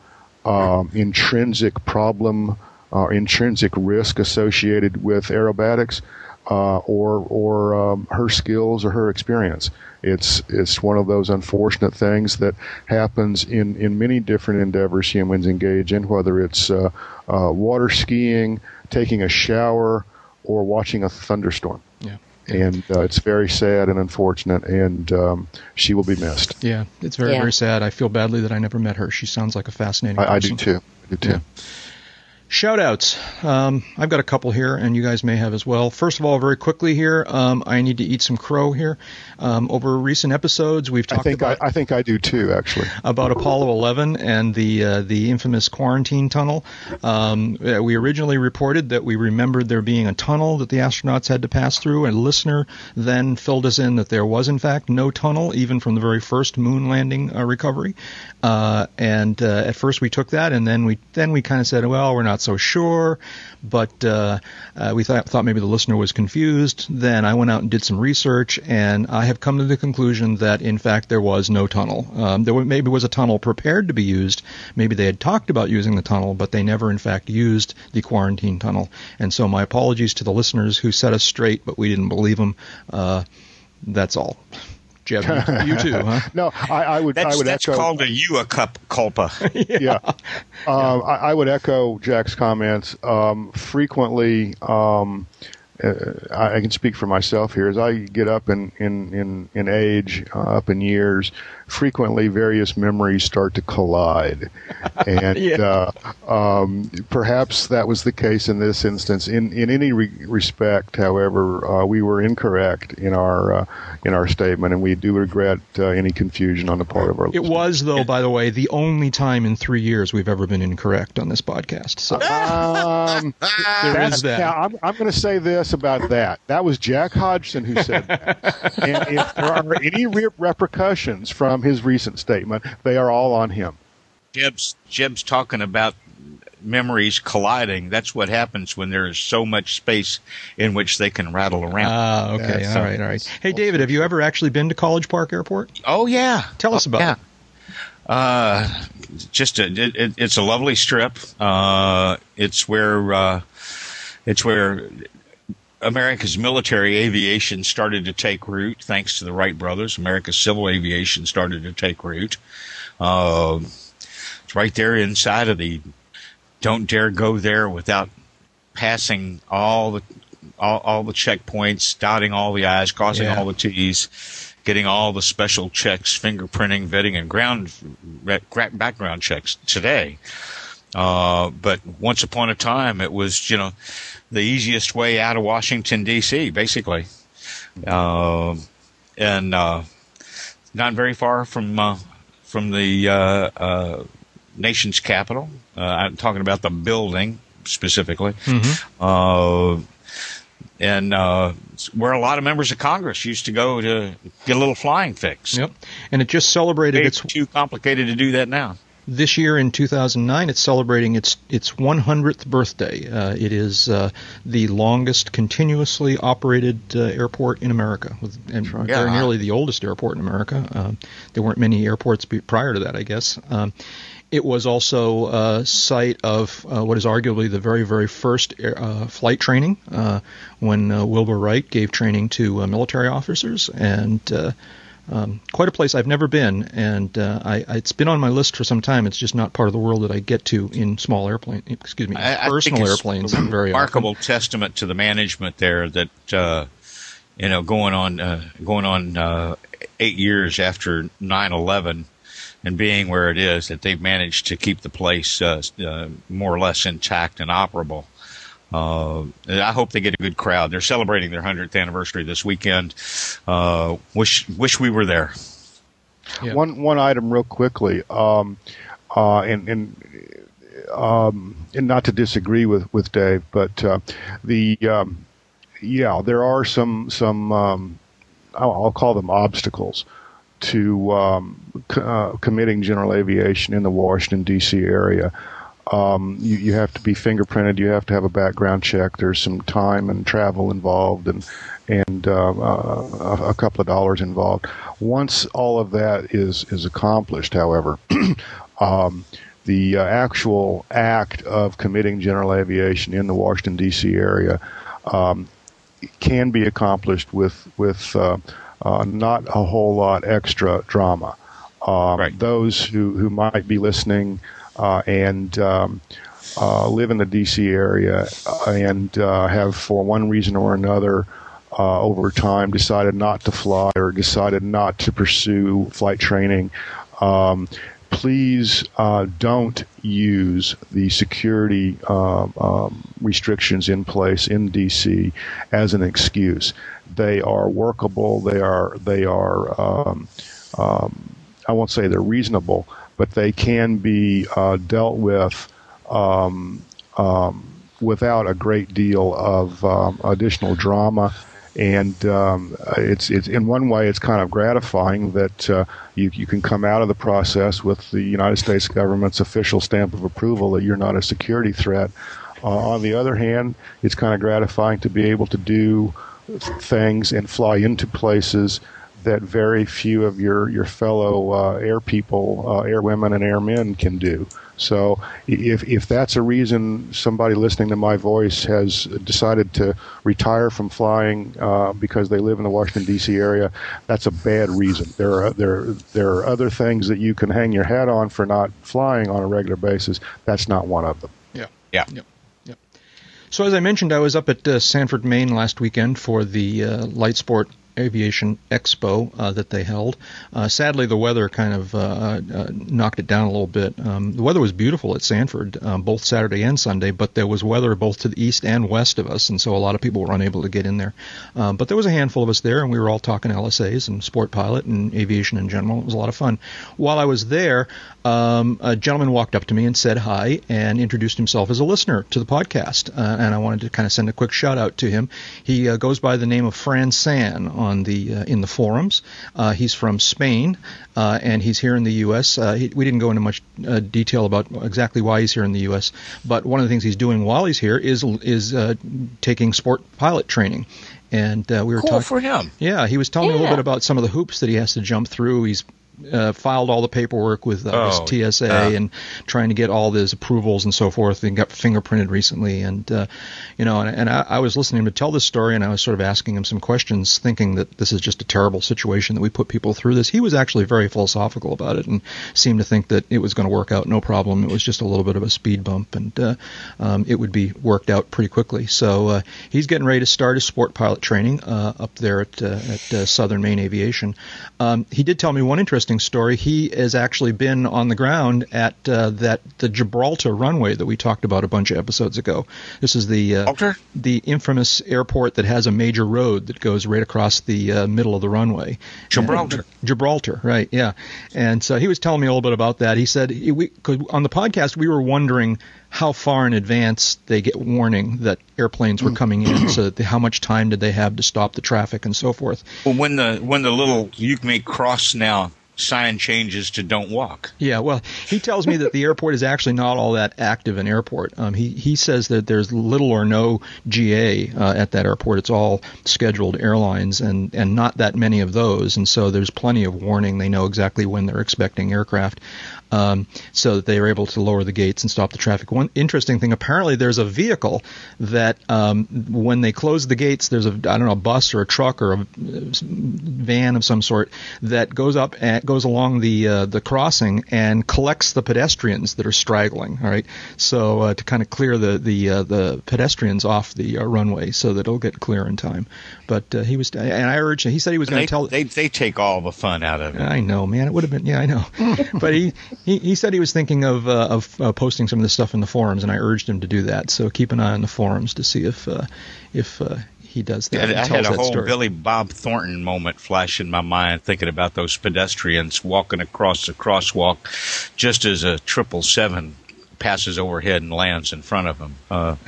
um, intrinsic problem or uh, intrinsic risk associated with aerobatics uh, or or um, her skills or her experience. It's it's one of those unfortunate things that happens in, in many different endeavors humans engage in, whether it's uh, uh, water skiing, taking a shower, or watching a thunderstorm. Yeah. And uh, it's very sad and unfortunate, and um, she will be missed. Yeah, it's very, yeah. very sad. I feel badly that I never met her. She sounds like a fascinating I, person. I do too. I do too. Yeah. Shoutouts. Um, I've got a couple here, and you guys may have as well. First of all, very quickly here, um, I need to eat some crow here. Um, over recent episodes, we've talked I think about. I, I, think I do too, actually. About Apollo 11 and the uh, the infamous quarantine tunnel. Um, we originally reported that we remembered there being a tunnel that the astronauts had to pass through. And a listener then filled us in that there was in fact no tunnel, even from the very first moon landing uh, recovery. Uh, and uh, at first we took that, and then we then we kind of said, well, we're not so sure, but uh, uh, we thought, thought maybe the listener was confused. Then I went out and did some research, and I have come to the conclusion that in fact there was no tunnel. Um, there maybe was a tunnel prepared to be used. Maybe they had talked about using the tunnel, but they never in fact used the quarantine tunnel. And so my apologies to the listeners who set us straight, but we didn't believe them. Uh, that's all. Jeb, you, you too, huh? no, I, I would. That's, I would that's echo, called a you a cup culpa. yeah, yeah. Um, I, I, would echo Jack's comments. Um, frequently, um, uh, I can speak for myself here. As I get up in in in, in age, uh, up in years, frequently various memories start to collide, and yeah. uh, um, perhaps that was the case in this instance. In in any re- respect, however, uh, we were incorrect in our uh, in our statement, and we do regret uh, any confusion on the part of our. It listeners. was, though, by the way, the only time in three years we've ever been incorrect on this podcast. So um, there is that. Now, I'm, I'm going to say this about that. That was Jack Hodgson who said that, and if there are any re- repercussions from his recent statement. They are all on him. Jeb's Jeb's talking about memories colliding. That's what happens when there is so much space in which they can rattle around. Ah, okay, all right, all right. Hey, David, have you ever actually been to College Park Airport? Oh yeah. Tell us about yeah. it. Uh, just a, it, it, it's a lovely strip. Uh, it's where uh, it's where America's military aviation started to take root thanks to the Wright brothers. America's civil aviation started to take root. Uh, it's right there inside of the don't dare go there without passing all the all, all the checkpoints, dotting all the I's, crossing yeah. all the T's, getting all the special checks, fingerprinting, vetting, and ground background checks today. Uh, but once upon a time, it was you know the easiest way out of Washington D.C. Basically, uh, and uh, not very far from uh, from the uh, uh, nation's capital. Uh, I'm talking about the building specifically, uh, and uh, where a lot of members of Congress used to go to get a little flying fix. Yep. And it just celebrated It's its too complicated to do that now. This year in 2009. It's celebrating its its 100th birthday. Uh, it is uh, the longest continuously operated uh, airport in America, with, and Yeah. nearly the oldest airport in America. Um, there weren't many airports prior to that, I guess. Um, it was also a site of uh, what is arguably the very, very first air, uh, flight training uh, when uh, Wilbur Wright gave training to uh, military officers, and uh, um, quite a place I've never been. And uh, I, I, it's been on my list for some time. It's just not part of the world that I get to in small airplane, excuse me, I- personal it's airplanes. a Very remarkable often. testament to the management there that uh, you know going on uh, going on uh, eight years after 9/11 and being where it is that they've managed to keep the place uh, uh, more or less intact and operable. Uh, I hope they get a good crowd. They're celebrating their 100th anniversary this weekend. Uh, wish wish we were there. Yeah. One one item real quickly, um, uh, and and um, and not to disagree with with Dave, but uh, the um, yeah, there are some some um, I'll, I'll call them obstacles to um, c- uh, committing general aviation in the Washington D.C. area. Um, you, you have to be fingerprinted. You have to have a background check. There's some time and travel involved, and and uh, uh, a, couple of dollars involved. Once all of that is is accomplished, however, um, the uh, actual act of committing general aviation in the Washington D.C. area um, can be accomplished with with uh, uh, not a whole lot extra drama. Um, Right. Those who, who might be listening and um, uh, live in the D.C. area uh, and uh, have, for one reason or another, uh, over time decided not to fly or decided not to pursue flight training. Um, please uh, don't use the security um, um, restrictions in place in DC as an excuse. They are workable. They are they are. Um, um, I won't say they're reasonable, but they can be uh, dealt with um, um, without a great deal of um, additional drama. And um, it's it's in one way it's kind of gratifying that uh, you you can come out of the process with the United States government's official stamp of approval that you're not a security threat. Uh, on the other hand, it's kind of gratifying to be able to do things and fly into places that very few of your your fellow uh, air people, uh, air women and air men can do. So if if that's a reason somebody listening to my voice has decided to retire from flying uh, because they live in the Washington D.C. area, that's a bad reason. There are there there are other things that you can hang your hat on for not flying on a regular basis. That's not one of them. Yeah. Yeah. Yep. Yep. So as I mentioned, I was up at uh, Sanford, Maine last weekend for the uh, Light Sport Aviation Expo uh, that they held. Uh, sadly, the weather kind of uh, uh, knocked it down a little bit. Um, the weather was beautiful at Sanford, um, both Saturday and Sunday, but there was weather both to the east and west of us, and so a lot of people were unable to get in there. Um, but there was a handful of us there, and we were all talking LSAs and sport pilot and aviation in general. It was a lot of fun. While I was there, um, a gentleman walked up to me and said hi and introduced himself as a listener to the podcast, uh, and I wanted to kind of send a quick shout out to him. He uh, goes by the name of Fran San on the uh, in the forums. Uh, he's from Spain, uh, and he's here in the U.S. Uh, he, we didn't go into much uh, detail about exactly why he's here in the U.S., but one of the things he's doing while he's here is is uh, taking sport pilot training. And uh, we were Cool talking. for him. Yeah, he was telling me a little bit about some of the hoops that he has to jump through. He's uh, filed all the paperwork with uh, Oh, TSA yeah. and trying to get all those approvals and so forth. And got fingerprinted recently, and uh, you know, and, and I, I was listening to him tell this story, and I was sort of asking him some questions, thinking that this is just a terrible situation that we put people through this. He was actually very philosophical about it, and seemed to think that it was going to work out no problem. It was just a little bit of a speed bump, and uh, um, it would be worked out pretty quickly. So uh, he's getting ready to start his sport pilot training uh, up there at uh, at uh, Southern Maine Aviation. Um, he did tell me one interesting interesting story. He has actually been on the ground at uh, that the Gibraltar runway that we talked about a bunch of episodes ago. This is the uh, the infamous airport that has a major road that goes right across the uh, middle of the runway. Gibraltar. Gibraltar, right? Yeah. And so he was telling me a little bit about that. He said he, we, cause on the podcast we were wondering how far in advance they get warning that airplanes were coming in, so they, how much time did they have to stop the traffic and so forth. Well, when the when the little you may cross now sign changes to don't walk. Yeah, well, he tells me that the airport is actually not all that active an airport. Um, he he says that there's little or no GA uh, at that airport. It's all scheduled airlines, and and not that many of those. And so there's plenty of warning. They know exactly when they're expecting aircraft. Um, so that they are able to lower the gates and stop the traffic. One interesting thing, apparently, there's a vehicle that um, when they close the gates, there's a I don't know a bus or a truck or a van of some sort that goes up and goes along the uh, the crossing and collects the pedestrians that are straggling. All right, so uh, to kind of clear the the uh, the pedestrians off the uh, runway so that it'll get clear in time. But uh, he was, and I urged. him. He said he was going to tell. they they take all the fun out of it. I know, man. It would have been, yeah, I know. but he, he, he said he was thinking of uh, of uh, posting some of this stuff in the forums, and I urged him to do that. So keep an eye on the forums to see if uh, if uh, he does that. And I had a whole story. Billy Bob Thornton moment flash in my mind thinking about those pedestrians walking across the crosswalk just as a triple seven passes overhead and lands in front of him. Uh,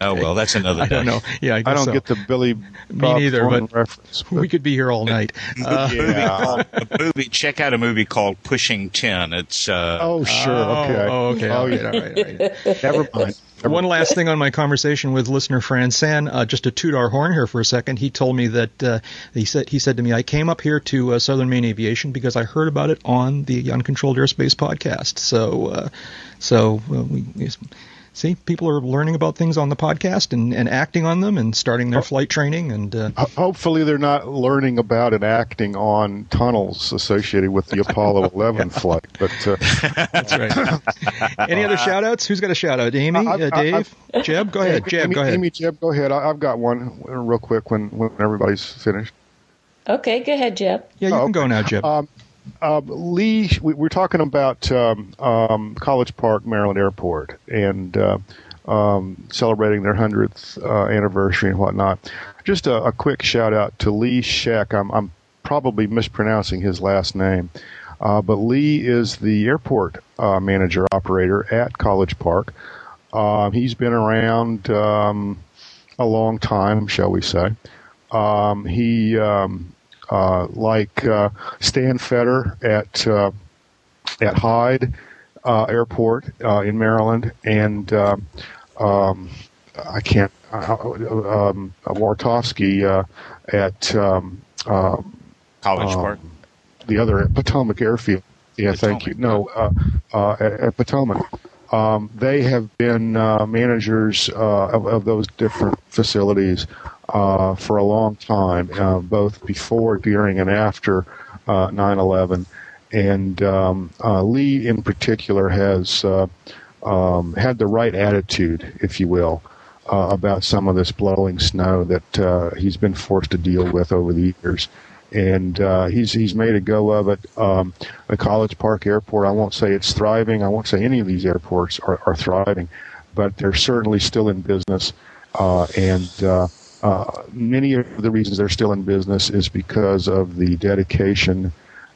Oh well, that's another. I don't know. Yeah, I, I don't so. get the Billy Bob neither, but reference. but- We could be here all night. Uh, yeah. a movie. Check out a movie called Pushing Tin. It's uh, oh, sure. okay. Oh, okay. Oh, all right, yeah. all right, all right. Never mind. One last thing on my conversation with listener Fran San, uh, just to toot our horn here for a second. He told me that uh, he said he said to me, "I came up here to uh, Southern Maine Aviation because I heard about it on the Uncontrolled Airspace podcast." So, uh, so uh, we see people are learning about things on the podcast and, and acting on them and starting their flight training and uh, Hopefully, they're not learning about and acting on tunnels associated with the Apollo 11 flight. But uh, that's right. Any other shout outs? Who's got a shout out? Amy, I- I- uh, Dave, Jeb? Go ahead. Jeb, Amy, go ahead. Amy, Jeb, go ahead. I, I've got one uh, real quick when, when everybody's finished. Okay, go ahead, Jeb. yeah, you Oh, can go now, Jeb. Um, uh, Lee, we, we're talking about um, um, College Park, Maryland Airport, and uh, um, celebrating their hundredth uh, anniversary and whatnot. Just a, a quick shout out to Lee Schiek. I'm, I'm probably mispronouncing his last name, uh, but Lee is the airport uh, manager operator at College Park. Um, he's been around um, a long time, shall we say. He like uh, Stan Fetter at uh, at Hyde uh, Airport uh, in Maryland, and uh, um, I can't uh, um, Wartowski uh, at um, uh, College um, Park. the other at Potomac Airfield. Yeah, thank you. No, uh, uh, at, at Potomac. Um, they have been uh, managers uh, of, of those different facilities uh, for a long time, uh, both before, during, and after uh, 9/11. And um, uh, Lee, in particular, has uh, um, had the right attitude, if you will, about some of this blowing snow that he's been forced to deal with over the years. And uh, he's he's made a go of it. Um, the College Park Airport, I won't say it's thriving. I won't say any of these airports are, are thriving, but they're certainly still in business. Uh, and uh, uh, many of the reasons they're still in business is because of the dedication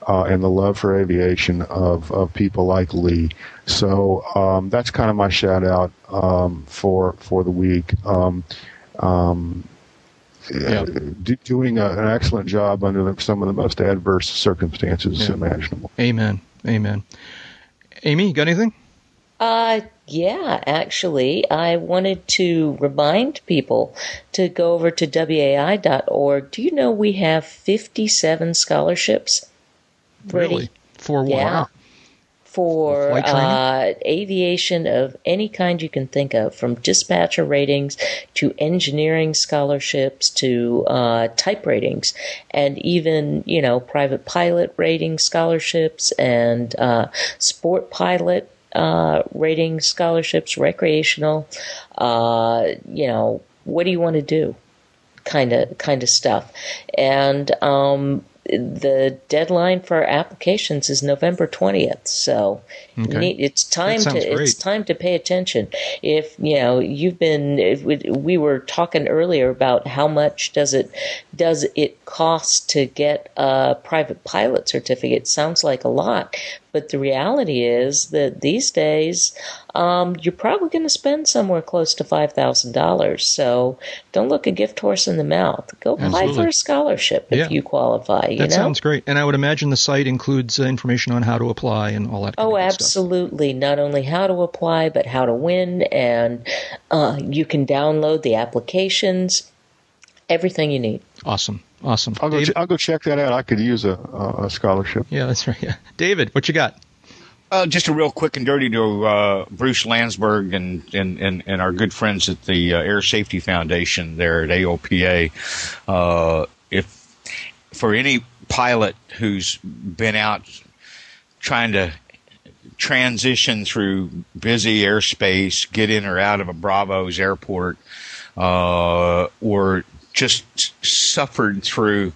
uh, and the love for aviation of, of people like Lee. So um, that's kind of my shout out um, for for the week. Um, um, Yeah. do, doing a, an excellent job under the, some of the most adverse circumstances Yeah. imaginable. Amen. Amen. Amy, you got anything? Uh, yeah, actually, I wanted to remind people to go over to WAI.org. Do you know we have 57 scholarships? ready Really? For what? Yeah. For uh, aviation of any kind you can think of, from dispatcher ratings to engineering scholarships to uh, type ratings, and even you know private pilot rating scholarships and uh, sport pilot uh, rating scholarships, recreational. Uh, you know, what do you want to do? kind of kind of stuff. And um, the deadline for applications is November twentieth. So Okay. it's time to great. it's time to pay attention. If you know you've been, we, we were talking earlier about how much does it does it cost to get a private pilot certificate? Sounds like a lot, but the reality is that these days um, you're probably going to spend somewhere close to five thousand dollars. So don't look a gift horse in the mouth. Go apply for a scholarship if Yeah. you qualify. You That know. sounds great. And I would imagine the site includes uh, information on how to apply and all that. Kind Oh, stuff. Absolutely. Not only how to apply, but how to win. And uh, you can download the applications, everything you need. Awesome. Awesome. I'll go. Ch- I'll go check that out. I could use a, a a scholarship. yeah, that's right. Yeah. David, what you got? Uh, just a real quick and dirty to uh, Bruce Landsberg and, and, and, and our good friends at the uh, Air Safety Foundation there at AOPA. Uh, if for any pilot who's been out trying to transition through busy airspace, get in or out of a Bravo's airport, uh, or just suffered through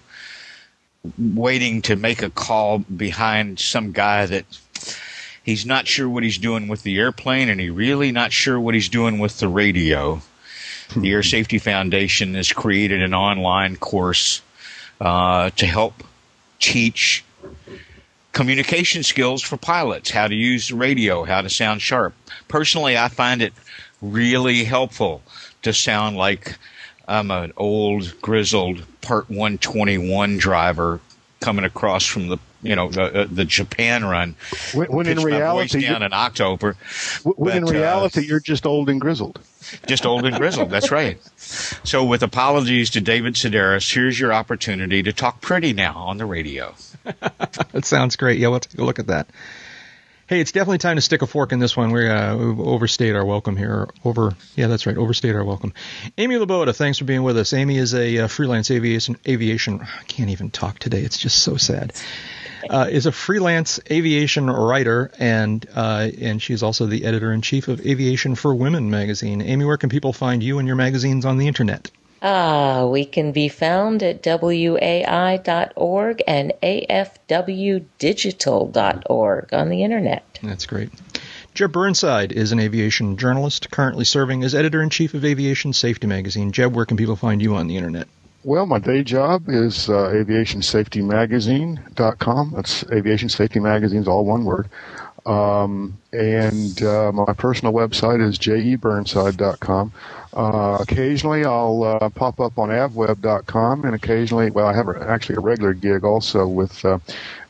waiting to make a call behind some guy that he's not sure what he's doing with the airplane and he really not sure what he's doing with the radio. The Air Safety Foundation has created an online course uh, to help teach communication skills for pilots, how to use the radio, how to sound sharp. Personally, I find it really helpful to sound like I'm an old, grizzled Part 121 driver coming across from the you know the uh, the Japan run. When, when in Pitch my voice reality, down you- in October. when in but, uh, reality, you're just old and grizzled. just old and grizzled. That's right. So, with apologies to David Sedaris, here's your opportunity to talk pretty now on the radio. That sounds great. Yeah, we'll take a look at that. Hey, it's definitely time to stick a fork in this one. We, uh, we've overstayed our welcome here. Over, yeah, that's right, overstayed our welcome. Amy Laboda, thanks for being with us. Amy is a uh, freelance aviation. Aviation. I can't even talk today. It's just so sad. Uh, is a freelance aviation writer, and uh, and she's also the editor in chief of Aviation for Women magazine. Amy, where can people find you and your magazines on the internet? Ah, we can be found at WAI.org and AFWdigital.org on the internet. That's great. Jeb Burnside is an aviation journalist, currently serving as editor in chief of Aviation Safety Magazine. Jeb, where can people find you on the internet? Well, my day job is uh, aviationsafetymagazine.com. That's aviation safety magazine magazines, all one word. Um, and uh, my personal website is jeburnside.com. Uh, occasionally, I'll uh, pop up on avweb.com, and occasionally, well, I have actually a regular gig also with uh,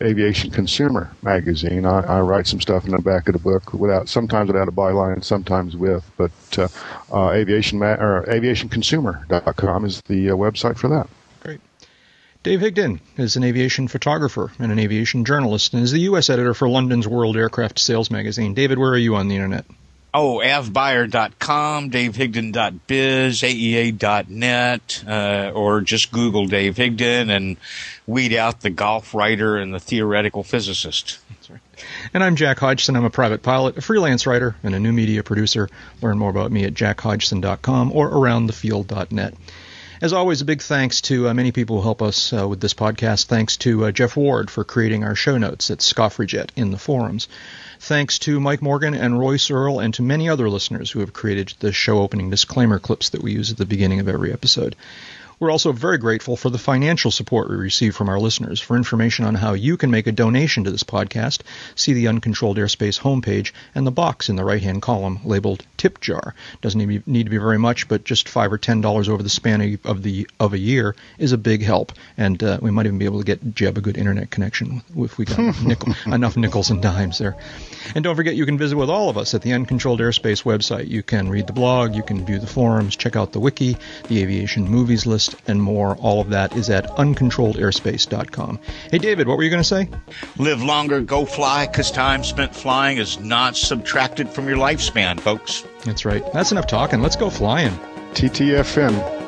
Aviation Consumer magazine. I, I write some stuff in the back of the book without, sometimes without a byline, sometimes with. But uh, uh, aviation ma- or aviationconsumer.com is the uh, website for that. Dave Higdon is an aviation photographer and an aviation journalist and is the U.S. editor for London's World Aircraft Sales magazine. David, where are you on the internet? Oh, avbuyer.com, davehigdon.biz, aea.net, uh, or just Google Dave Higdon and weed out the golf writer and the theoretical physicist. And I'm Jack Hodgson. I'm a private pilot, a freelance writer, and a new media producer. Learn more about me at jackhodgson.com or aroundthefield.net. As always, a big thanks to uh, many people who help us uh, with this podcast. Thanks to uh, Jeff Ward for creating our show notes at Scoffrejet in the forums. Thanks to Mike Morgan and Royce Earl and to many other listeners who have created the show opening disclaimer clips that we use at the beginning of every episode. We're also very grateful for the financial support we receive from our listeners. For information on how you can make a donation to this podcast, see the Uncontrolled Airspace homepage and the box in the right-hand column labeled Tip Jar. Doesn't need to be very much, but just five or ten dollars over the span of- of the of a year is a big help. And uh, we might even be able to get Jeb a good internet connection if we got enough, nickel, enough nickels and dimes there. And don't forget, you can visit with all of us at the Uncontrolled Airspace website. You can read the blog, you can view the forums, check out the wiki, the aviation movies list, and more. All of that is at uncontrolledairspace.com. Hey, David, what were you going to say? Live longer, go fly, because time spent flying is not subtracted from your lifespan, folks. That's right. That's enough talking. Let's go flying. TTFN.